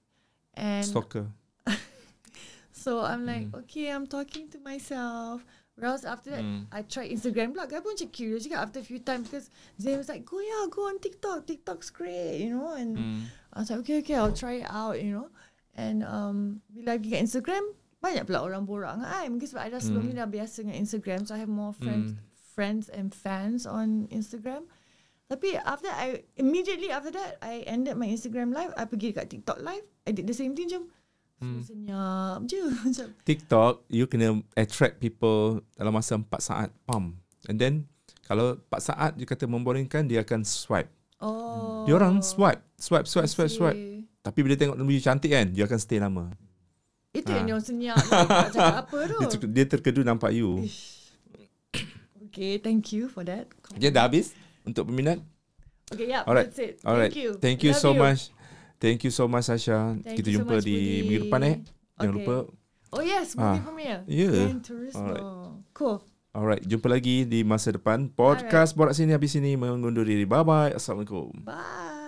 And Stalker. so I'm like, okay, I'm talking to myself. Whereas after that, Hmm. I tried Instagram pula. Guy pun macam curious juga after a few times because Zayn was like, go yeah, go on TikTok. TikTok's great, you know. And Hmm. I was like, okay, okay, I'll try it out, you know. And um, bila pergi kat Instagram, banyak pula orang borak dengan I. Mungkin sebab I dah sebelum ni dah biasa dengan Instagram. So I have more friends friends and fans on Instagram. Tapi after I immediately after that I ended my Instagram live. I pergi kat TikTok live. I did the same thing je. Hmm. Senyap je macam. TikTok you kena attract people dalam masa 4 saat pam. And then kalau 4 saat dia kata memboringkan dia akan swipe. Oh. Dia orang swipe, swipe, swipe, swipe, swipe. Tapi bila tengok lebih cantik kan, dia akan stay lama. Itu Ha. yang dia orang senyap. Tak cakap apa tu. Dia, ter- dia terkedu nampak you. Okay, thank you for that. Okay, dah habis untuk peminat? Okay, yeah, Alright. that's it. Alright. Thank you. Thank you Love so much. Thank you so much Sasha. Thank Kita so jumpa much, di Budi. minggu depan eh. Jangan Okay. lupa. Oh yes, movie Ah, premiere. yeah. Turismo. Alright. Cool. Alright, jumpa lagi di masa depan. Podcast Borak Sini habis sini mengundur diri. Bye bye. Assalamualaikum. Bye.